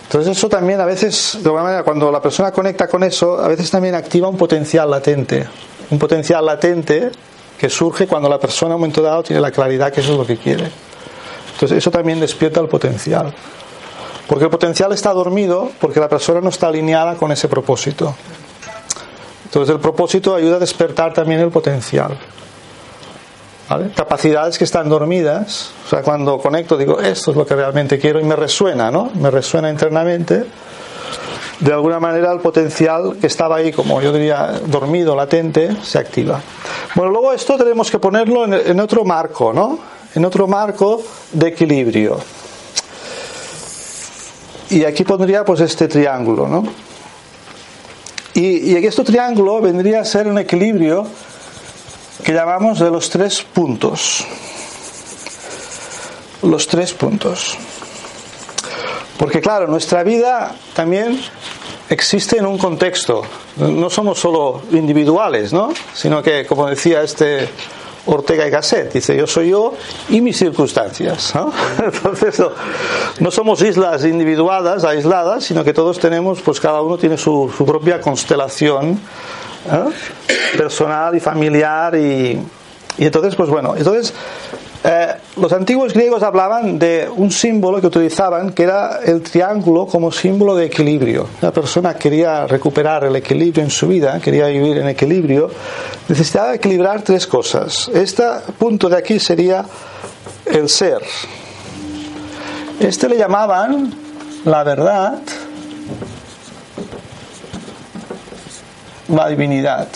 Entonces eso también a veces, de alguna manera, cuando la persona conecta con eso, a veces también activa un potencial latente. Un potencial latente que surge cuando la persona en un momento dado tiene la claridad que eso es lo que quiere. Entonces eso también despierta el potencial. Porque el potencial está dormido porque la persona no está alineada con ese propósito. Entonces el propósito ayuda a despertar también el potencial. Capacidades que están dormidas, o sea, cuando conecto digo, esto es lo que realmente quiero y me resuena, ¿no? Me resuena internamente. De alguna manera el potencial que estaba ahí, como yo diría, dormido, latente, se activa. Bueno, luego esto tenemos que ponerlo en, otro marco, ¿no? En otro marco de equilibrio. Y aquí pondría pues este triángulo, ¿no? Y, y este triángulo vendría a ser un equilibrio que llamamos de los tres puntos. Los tres puntos. Porque claro, nuestra vida también existe en un contexto. No somos solo individuales, ¿no? Sino que, como decía este Ortega y Gasset. Dice, yo soy yo y mis circunstancias. ¿no? Entonces, no, somos islas individuadas, aisladas, sino que todos tenemos, pues cada uno tiene su, propia constelación personal y familiar. Y, y, entonces, pues bueno, entonces Eh, los antiguos griegos hablaban de un símbolo que utilizaban que era el triángulo como símbolo de equilibrio. La persona quería recuperar el equilibrio en su vida, quería vivir en equilibrio, necesitaba equilibrar tres cosas. Este punto de aquí sería el ser. Este le llamaban la verdad, la divinidad.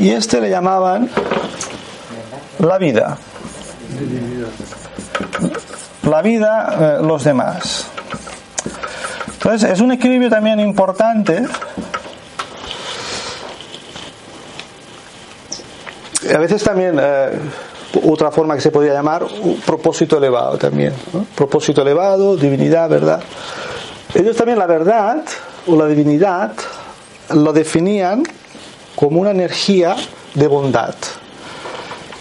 Y este le llamaban la vida. La vida, eh, los demás. Entonces, es un equilibrio también importante. A veces también, eh, otra forma que se podría llamar, un propósito elevado también. Propósito elevado, divinidad, verdad. Ellos también la verdad o la divinidad lo definían como una energía de bondad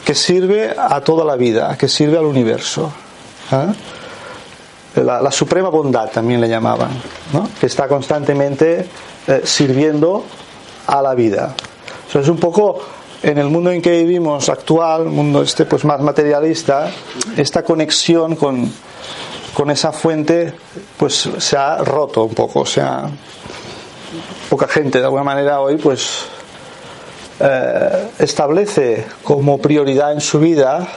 que sirve a toda la vida, que sirve al universo. ¿eh? La, suprema bondad también le llamaban, que está constantemente eh, sirviendo a la vida. Eso es un poco en el mundo en que vivimos actual, mundo este pues más materialista, esta conexión con, con esa fuente pues se ha roto un poco, o sea, poca gente de alguna manera hoy pues eh, establece como prioridad en su vida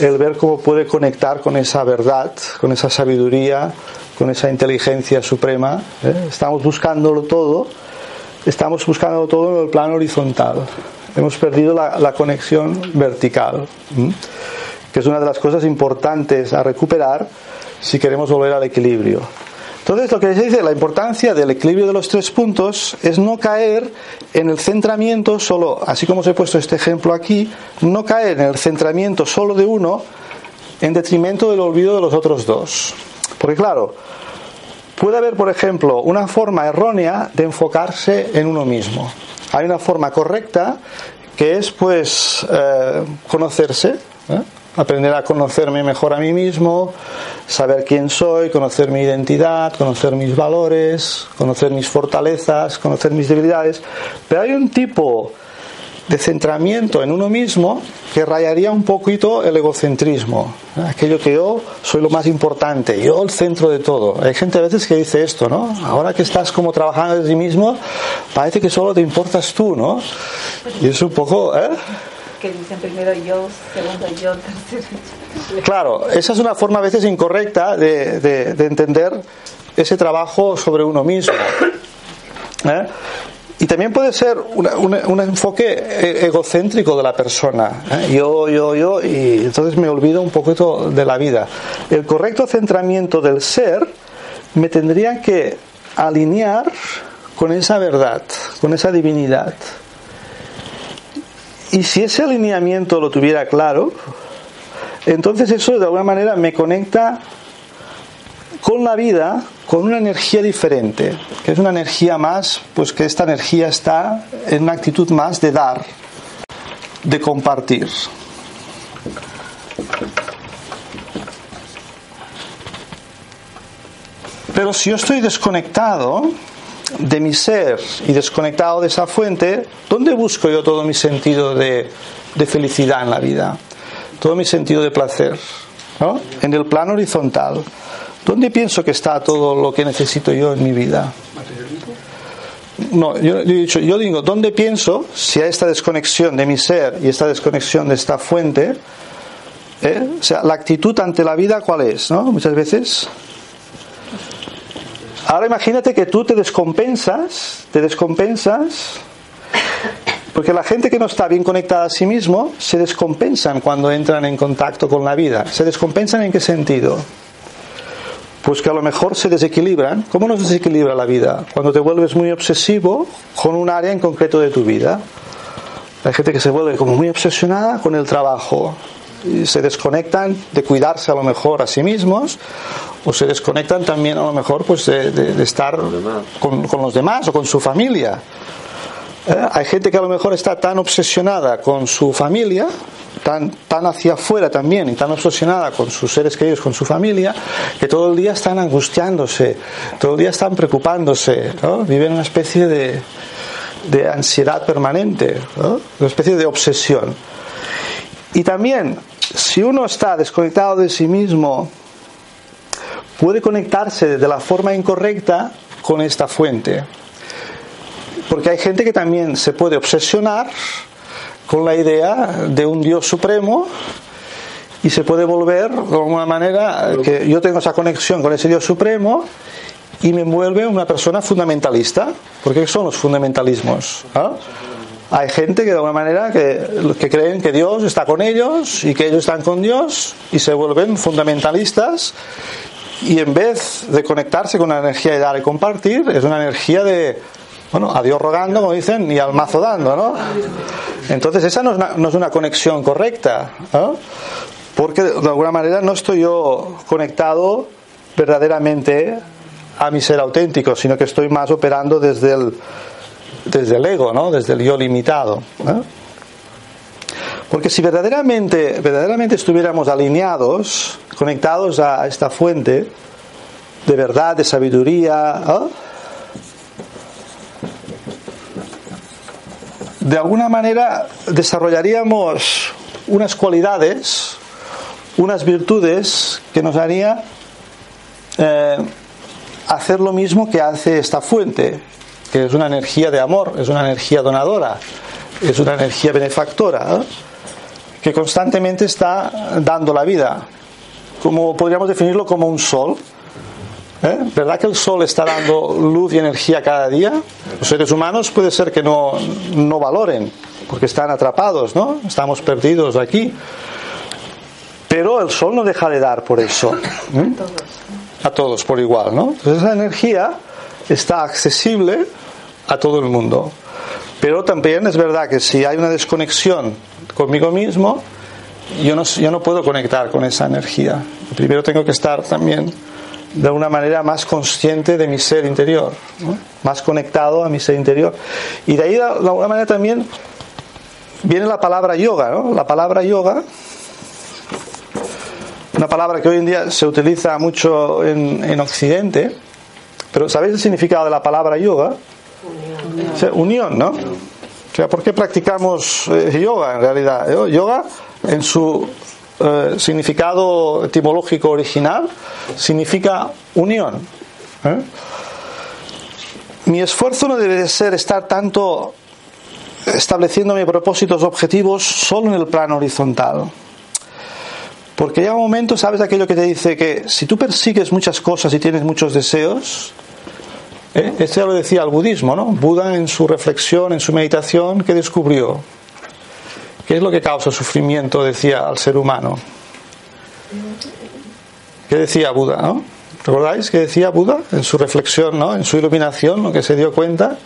el ver cómo puede conectar con esa verdad, con esa sabiduría, con esa inteligencia suprema. ¿eh? Estamos buscándolo todo, estamos buscándolo todo en el plano horizontal. Hemos perdido la, conexión vertical, que es una de las cosas importantes a recuperar si queremos volver al equilibrio. Entonces, lo que se dice, la importancia del equilibrio de los tres puntos es no caer en el centramiento solo, así como os he puesto este ejemplo aquí, no caer en el centramiento solo de uno en detrimento del olvido de los otros dos. Porque claro, puede haber, por ejemplo, una forma errónea de enfocarse en uno mismo. Hay una forma correcta que es, pues, eh, conocerse. ¿eh? Aprender a conocerme mejor a mí mismo, saber quién soy, conocer mi identidad, conocer mis valores, conocer mis fortalezas, conocer mis debilidades. Pero hay un tipo de centramiento en uno mismo que rayaría un poquito el egocentrismo. Aquello que yo soy lo más importante, yo el centro de todo. Hay gente a veces que dice esto, ¿no? Ahora que estás como trabajando de ti mismo, parece que solo te importas tú, ¿no? Y es un poco, ¿eh? Que dicen primero yo, segundo yo, tercero yo. Claro, esa es una forma a veces incorrecta de, de, entender ese trabajo sobre uno mismo. ¿eh? Y también puede ser un enfoque e, egocéntrico de la persona. ¿eh? Yo, yo, yo, y entonces me olvido un poquito de la vida. El correcto centramiento del ser me tendría que alinear con esa verdad, con esa divinidad. Y si ese alineamiento lo tuviera claro, entonces eso de alguna manera me conecta con la vida con una energía diferente, que es una energía más, pues que esta energía está en una actitud más de dar, de compartir. Pero si yo estoy desconectado, de mi ser y desconectado de esa fuente, ¿dónde busco yo todo mi sentido de, felicidad en la vida? Todo mi sentido de placer. ¿no? En el plano horizontal. ¿Dónde pienso que está todo lo que necesito yo en mi vida? No, yo, dicho, yo digo, ¿dónde pienso si hay esta desconexión de mi ser y esta desconexión de esta fuente? ¿eh? O sea, la actitud ante la vida, ¿cuál es? ¿no? Muchas veces Ahora imagínate que tú te descompensas, te descompensas, porque la gente que no está bien conectada a sí mismo se descompensan cuando entran en contacto con la vida. ¿Se descompensan en qué sentido? Pues que a lo mejor se desequilibran. ¿Cómo nos desequilibra la vida? Cuando te vuelves muy obsesivo con un área en concreto de tu vida. Hay gente que se vuelve como muy obsesionada con el trabajo se desconectan de cuidarse a lo mejor a sí mismos o se desconectan también a lo mejor pues de, estar con, los demás o con su familia. Eh, hay gente que a lo mejor está tan obsesionada con su familia, tan, tan hacia afuera también, y tan obsesionada con sus seres queridos, con su familia, que todo el día están angustiándose, todo el día están preocupándose, ¿no? viven una especie de, de ansiedad permanente, una especie de obsesión. Y también, si uno está desconectado de sí mismo, puede conectarse de la forma incorrecta con esta fuente. Porque hay gente que también se puede obsesionar con la idea de un Dios supremo y se puede volver de alguna manera que yo tengo esa conexión con ese Dios supremo y me vuelve una persona fundamentalista. porque son los fundamentalismos? ¿Ah? Hay gente que de alguna manera que, creen que Dios está con ellos y que ellos están con Dios y se vuelven fundamentalistas y en vez de conectarse con la energía de dar y compartir, es una energía de, bueno, a Dios rogando, como dicen, y al mazo dando, ¿no? Entonces esa no es una, no es una conexión correcta, porque de alguna manera no estoy yo conectado verdaderamente a mi ser auténtico, sino que estoy más operando desde el, desde el ego, ¿no? desde el yo limitado. Porque si verdaderamente, verdaderamente estuviéramos alineados, conectados a esta fuente de verdad, de sabiduría, de alguna manera desarrollaríamos unas cualidades, unas virtudes que nos haría eh, hacer lo mismo que hace esta fuente, que es una energía de amor, es una energía donadora, es una energía benefactora, que constantemente está dando la vida. Como podríamos definirlo como un sol. ¿Eh? ¿Verdad que el sol está dando luz y energía cada día? Los seres humanos puede ser que no, no valoren, porque están atrapados, ¿no? Estamos perdidos aquí. Pero el sol no deja de dar por eso. ¿eh? a todos por igual, ¿no? Entonces esa energía está accesible a todo el mundo. Pero también es verdad que si hay una desconexión conmigo mismo, yo no, yo no puedo conectar con esa energía. Primero tengo que estar también de alguna manera más consciente de mi ser interior, más conectado a mi ser interior. Y de ahí de alguna manera también viene la palabra yoga, ¿no? La palabra yoga una palabra que hoy en día se utiliza mucho en, en Occidente, pero ¿sabéis el significado de la palabra yoga? Unión, unión ¿no? O sea, ¿por qué practicamos eh, yoga en realidad? Eh, yoga, en su eh, significado etimológico original, significa unión. Mi esfuerzo no debe de ser estar tanto estableciendo mis propósitos objetivos solo en el plano horizontal. Porque llega un momento, ¿sabes aquello que te dice que si tú persigues muchas cosas y tienes muchos deseos? ¿Eh? Ya lo decía el budismo, ¿no? Buda en su reflexión, en su meditación, ¿qué descubrió? ¿Qué es lo que causa sufrimiento, decía, al ser humano? ¿Qué decía Buda, no? ¿Recordáis qué decía Buda en su reflexión, ¿no? En su iluminación, lo que se dio cuenta?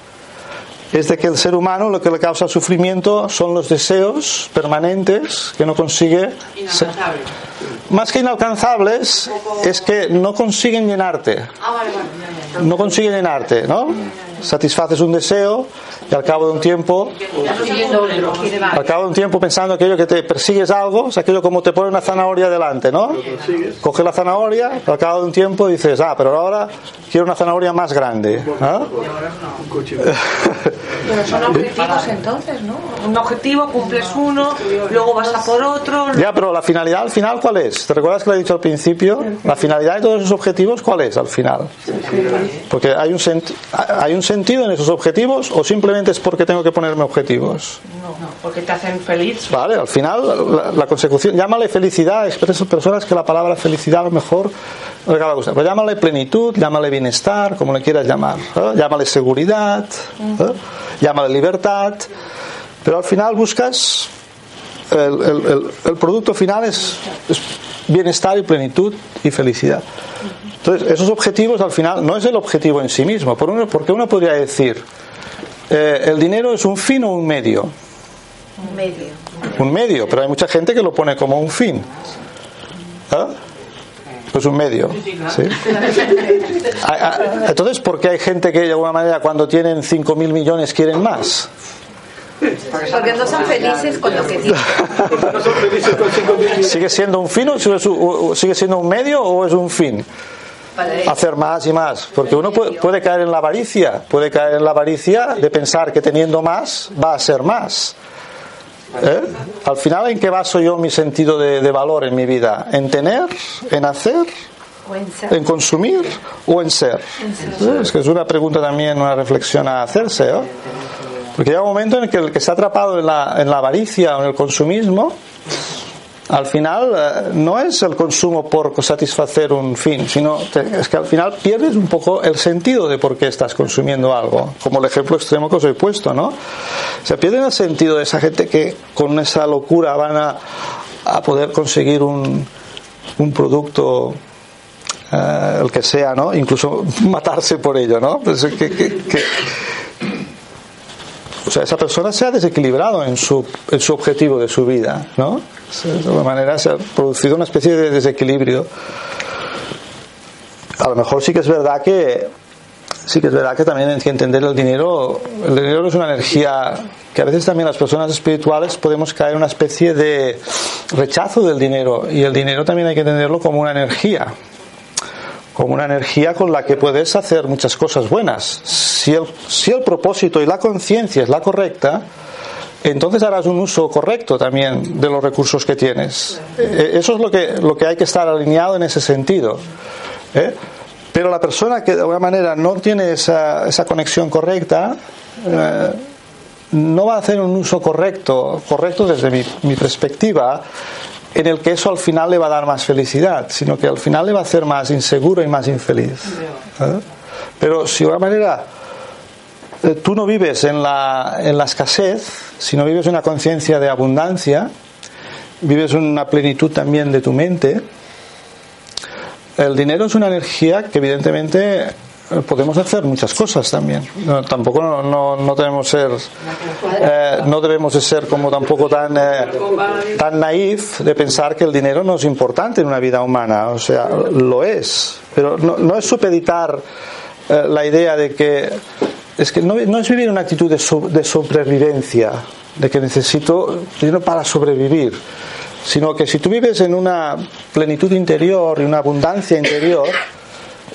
Es de que el ser humano lo que le causa sufrimiento son los deseos permanentes que no consigue. Más que inalcanzables, es que no consiguen llenarte. Ah, no consiguen llenarte, ¿no? Satisfaces un deseo y al cabo de un tiempo, al cabo de un tiempo pensando aquello que te persigues algo, es aquello como te pone una zanahoria delante, ¿no? Coges la zanahoria, al cabo de un tiempo dices, ah, pero ahora quiero una zanahoria más grande. Pero son objetivos entonces, ¿no? Un objetivo, cumples uno, luego vas a por otro. Ya, pero la finalidad al final, ¿cuál es? ¿Te recuerdas que lo he dicho al principio? La finalidad de todos esos objetivos, ¿cuál es al final? Porque hay un, hay un sentido en esos objetivos o simplemente es porque tengo que ponerme objetivos. No, porque te hacen feliz. Vale, al final la, consecución, llámale felicidad, expresas personas que la palabra felicidad a lo mejor no le gusta, pero llámale plenitud, llámale bienestar, como le quieras llamar, llámale seguridad, llámale libertad, pero al final buscas el, el, producto final es, bienestar y plenitud y felicidad. Entonces, esos objetivos al final no es el objetivo en sí mismo, porque uno podría decir, eh, ¿el dinero es un fin o un medio? Un medio. Un medio, pero hay mucha gente que lo pone como un fin. ¿Ah? Pues un medio. Ah, ah, entonces, ¿por qué hay gente que de alguna manera cuando tienen 5.000 millones quieren más? Porque no son felices con lo que tienen. ¿Sigue siendo un fin o sigue siendo un medio o es un fin? Hacer más y más. Porque uno puede, puede caer en la avaricia, puede caer en la avaricia de pensar que teniendo más va a ser más. ¿Eh? Al final, ¿en qué baso yo mi sentido de, de valor en mi vida? ¿En tener? ¿En hacer? en consumir o en ser? ¿Eh? Es que es una pregunta también, una reflexión a hacerse. ¿eh? Porque llega un momento en el que el que está atrapado en la, en la avaricia o en el consumismo, al final eh, no es el consumo por satisfacer un fin, sino es que al final pierdes un poco el sentido de por qué estás consumiendo algo, como el ejemplo extremo que os he puesto, ¿no? Se pierde el sentido de esa gente que con esa locura van a, a poder conseguir un, un producto eh, el que sea, ¿no? Incluso matarse por ello, ¿no? Pues o sea, esa persona se ha desequilibrado en su, en su objetivo de su vida, ¿no? De alguna manera se ha producido una especie de desequilibrio. A lo mejor sí que es verdad que sí que es verdad que también hay que entender el dinero. El dinero es una energía que a veces también las personas espirituales podemos caer en una especie de rechazo del dinero y el dinero también hay que entenderlo como una energía como una energía con la que puedes hacer muchas cosas buenas. Si el, si el propósito y la conciencia es la correcta, entonces harás un uso correcto también de los recursos que tienes. Eh, Eso es lo que, lo que hay que estar alineado en ese sentido. ¿eh? Pero la persona que de alguna manera no tiene esa, esa conexión correcta, eh, no va a hacer un uso correcto, correcto desde mi, mi perspectiva, en el que eso al final le va a dar más felicidad, sino que al final le va a hacer más inseguro y más infeliz. ¿Eh? Pero si de alguna manera eh, tú no vives en la, en la escasez, sino vives una conciencia de abundancia, vives una plenitud también de tu mente, el dinero es una energía que evidentemente podemos hacer muchas cosas también. No, tampoco no, no, no debemos ser, eh, no debemos de ser como tampoco tan, eh, tan naif de pensar que el dinero no es importante en una vida humana. O sea, lo es. Pero no, no es supeditar eh, la idea de que es que no, no es vivir una actitud de, sub, de sobrevivencia, de que necesito dinero para sobrevivir sino que si tú vives en una plenitud interior y una abundancia interior,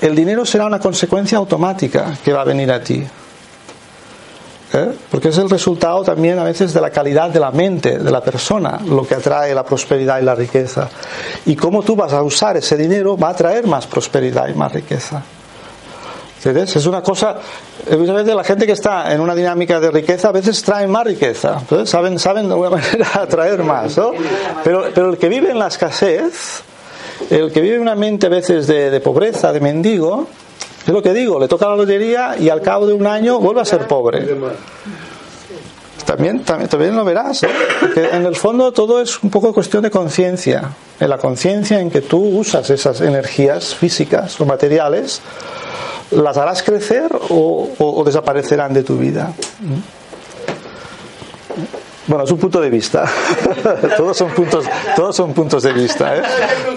el dinero será una consecuencia automática que va a venir a ti. ¿Eh? Porque es el resultado también a veces de la calidad de la mente de la persona, lo que atrae la prosperidad y la riqueza. Y cómo tú vas a usar ese dinero va a traer más prosperidad y más riqueza. ¿Entiendes? Es una cosa, evidentemente la gente que está en una dinámica de riqueza a veces trae más riqueza, saben, saben de alguna manera atraer más, ¿no? Pero, pero el que vive en la escasez, el que vive una mente a veces de, de, pobreza, de mendigo, es lo que digo, le toca la lotería y al cabo de un año vuelve a ser pobre. También, también, también lo verás, ¿eh? porque en el fondo todo es un poco cuestión de conciencia, en la conciencia en que tú usas esas energías físicas o materiales, las harás crecer o, o desaparecerán de tu vida. Bueno, es un punto de vista. todos son puntos, todos son puntos de vista. ¿eh?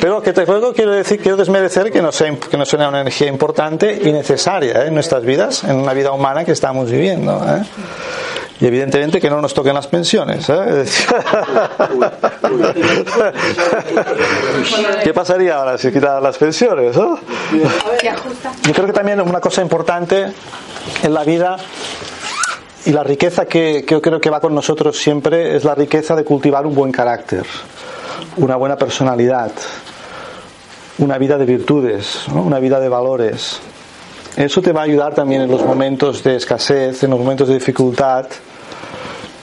Pero que te juego quiero decir, quiero desmerecer que no sea, que no sea una energía importante y necesaria ¿eh? en nuestras vidas, en una vida humana que estamos viviendo. ¿eh? Y evidentemente que no nos toquen las pensiones. ¿eh? ¿Qué pasaría ahora si quitaran las pensiones? ¿no? Yo creo que también una cosa importante en la vida y la riqueza que, yo creo que va con nosotros siempre es la riqueza de cultivar un buen carácter, una buena personalidad, una vida de virtudes, una vida de valores. Eso te va a ayudar también en los momentos de escasez, en los momentos de dificultad.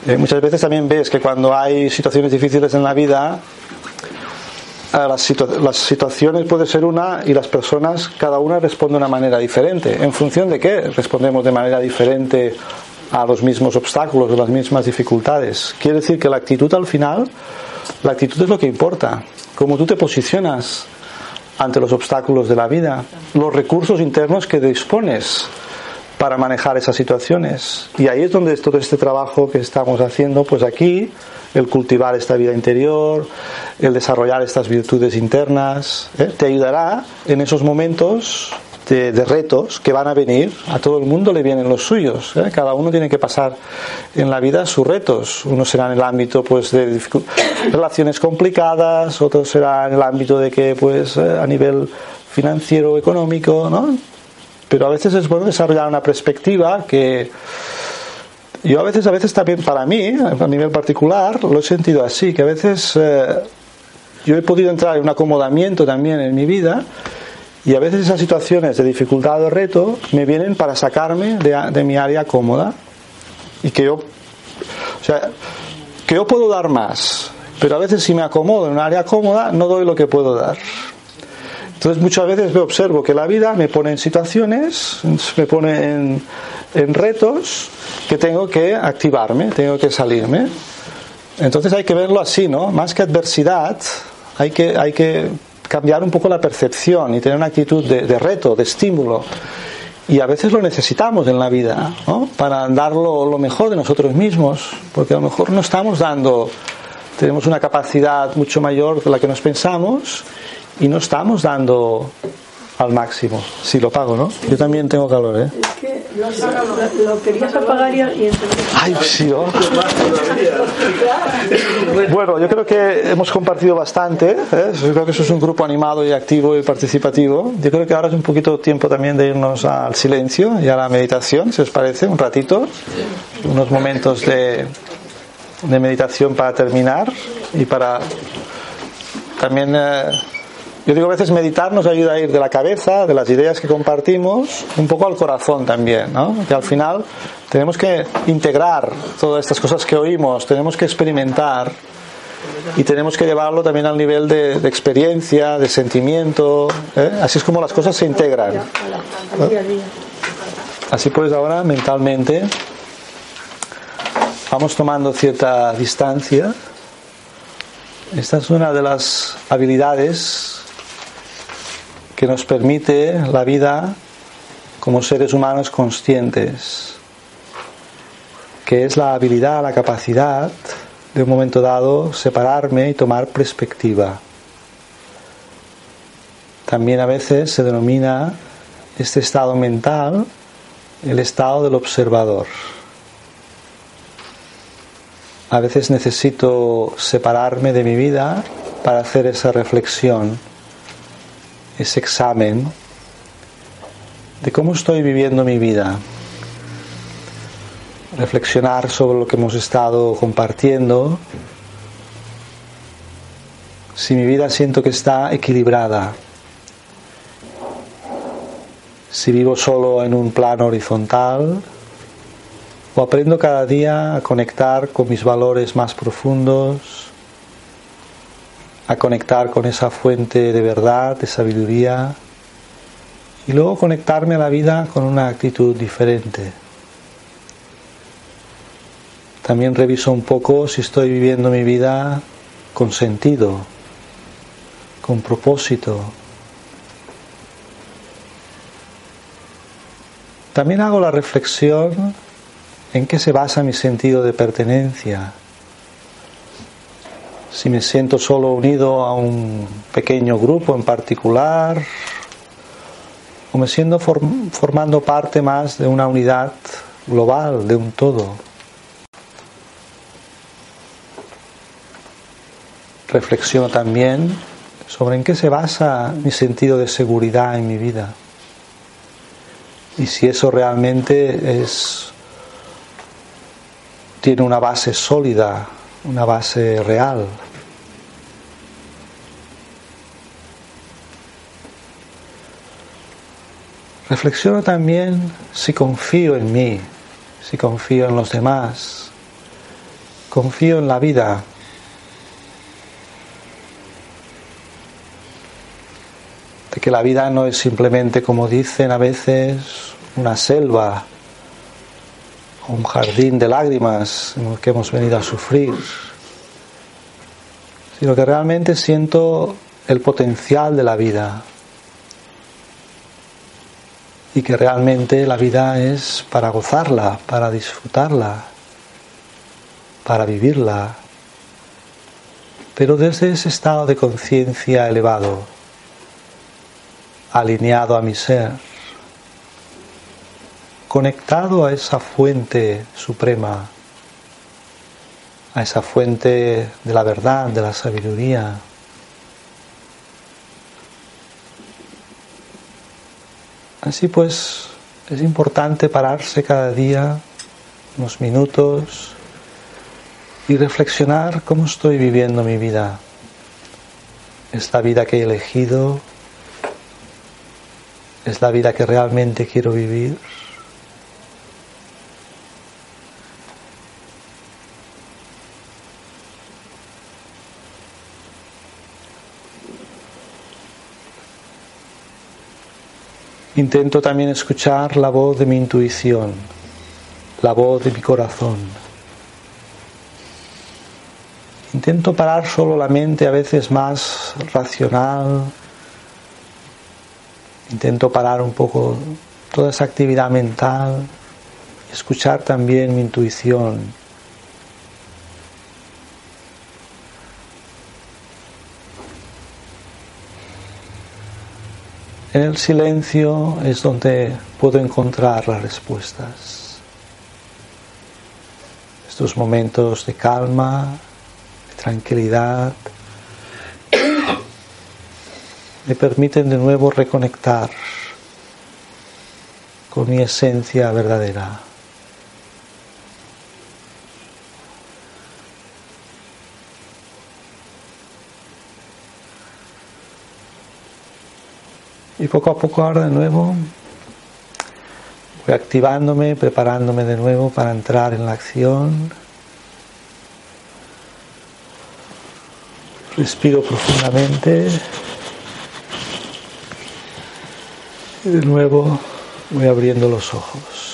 Eh, muchas veces también ves que cuando hay situaciones difíciles en la vida, las, situa las, situaciones puede ser una y las personas, cada una responde de una manera diferente. ¿En función de qué? Respondemos de manera diferente a los mismos obstáculos, a las mismas dificultades. Quiere decir que la actitud al final, la actitud es lo que importa. Cómo tú te posicionas ante los obstáculos de la vida, los recursos internos que dispones para manejar esas situaciones. Y ahí es donde todo este trabajo que estamos haciendo, pues aquí, el cultivar esta vida interior, el desarrollar estas virtudes internas, ¿eh? te ayudará en esos momentos de, retos que van a venir, a todo el mundo le vienen los suyos. ¿eh? Cada uno tiene que pasar en la vida sus retos. Uno será en el ámbito pues, de relaciones complicadas, otro será en el ámbito de que pues, a nivel financiero, económico, ¿no? Pero a veces es bueno desarrollar una perspectiva que yo a veces, a veces también para mí, a nivel particular, lo he sentido así, que a veces eh, yo he podido entrar en un acomodamiento también en mi vida y a veces esas situaciones de dificultad o reto me vienen para sacarme de, de mi área cómoda y que yo, o sea, que yo puedo dar más, pero a veces si me acomodo en un área cómoda no doy lo que puedo dar. Entonces muchas veces me observo que la vida me pone en situaciones, me pone en, en retos que tengo que activarme, tengo que salirme. Entonces hay que verlo así, ¿no? Más que adversidad, hay que, hay que cambiar un poco la percepción y tener una actitud de, reto, de estímulo. Y a veces lo necesitamos en la vida, ¿no? Para dar lo, lo mejor de nosotros mismos, porque a lo mejor no estamos dando, tenemos una capacidad mucho mayor de la que nos pensamos y no estamos dando al máximo. Si lo pago, ¿no? Yo también tengo calor, ¿eh? Es que lo, querías apagar y, ¿no? Bueno, yo creo que hemos compartido bastante. ¿eh? Yo creo que eso es un grupo animado y activo y participativo. Yo creo que ahora es un poquito tiempo también de irnos al silencio y a la meditación, si os parece, un ratito. Unos momentos de, de meditación para terminar y para también... Eh, yo digo a veces meditar nos ayuda a ir de la cabeza, de las ideas que compartimos, un poco al corazón también, ¿no? Que al final tenemos que integrar todas estas cosas que oímos, tenemos que experimentar y tenemos que llevarlo también al nivel de, de experiencia, de sentimiento. ¿eh? Así es como las cosas se integran. Así pues ahora mentalmente vamos tomando cierta distancia. Esta es una de las habilidades que nos permite la vida como seres humanos conscientes, que es la habilidad, la capacidad de un momento dado separarme y tomar perspectiva. También a veces se denomina este estado mental el estado del observador. A veces necesito separarme de mi vida para hacer esa reflexión ese examen de cómo estoy viviendo mi vida. Reflexionar sobre lo que hemos estado compartiendo. Si mi vida siento que está equilibrada. Si vivo solo en un plano horizontal. O aprendo cada día a conectar con mis valores más profundos a conectar con esa fuente de verdad, de sabiduría, y luego conectarme a la vida con una actitud diferente. También reviso un poco si estoy viviendo mi vida con sentido, con propósito. También hago la reflexión en qué se basa mi sentido de pertenencia, si me siento solo unido a un pequeño grupo en particular, o me siento formando parte más de una unidad global, de un todo. Reflexiono también sobre en qué se basa mi sentido de seguridad en mi vida y si eso realmente es tiene una base sólida, una base real. Reflexiono también si confío en mí, si confío en los demás, confío en la vida. De que la vida no es simplemente, como dicen a veces, una selva, un jardín de lágrimas en el que hemos venido a sufrir, sino que realmente siento el potencial de la vida, y que realmente la vida es para gozarla, para disfrutarla, para vivirla, pero desde ese estado de conciencia elevado, alineado a mi ser, conectado a esa fuente suprema, a esa fuente de la verdad, de la sabiduría, Así pues, es importante pararse cada día unos minutos y reflexionar cómo estoy viviendo mi vida. ¿Es la vida que he elegido? ¿Es la vida que realmente quiero vivir? Intento también escuchar la voz de mi intuición, la voz de mi corazón. Intento parar solo la mente a veces más racional. Intento parar un poco toda esa actividad mental, escuchar también mi intuición, En el silencio es donde puedo encontrar las respuestas. Estos momentos de calma, de tranquilidad, me permiten de nuevo reconectar con mi esencia verdadera. Y poco a poco ahora de nuevo voy activándome, preparándome de nuevo para entrar en la acción. Respiro profundamente. Y de nuevo voy abriendo los ojos.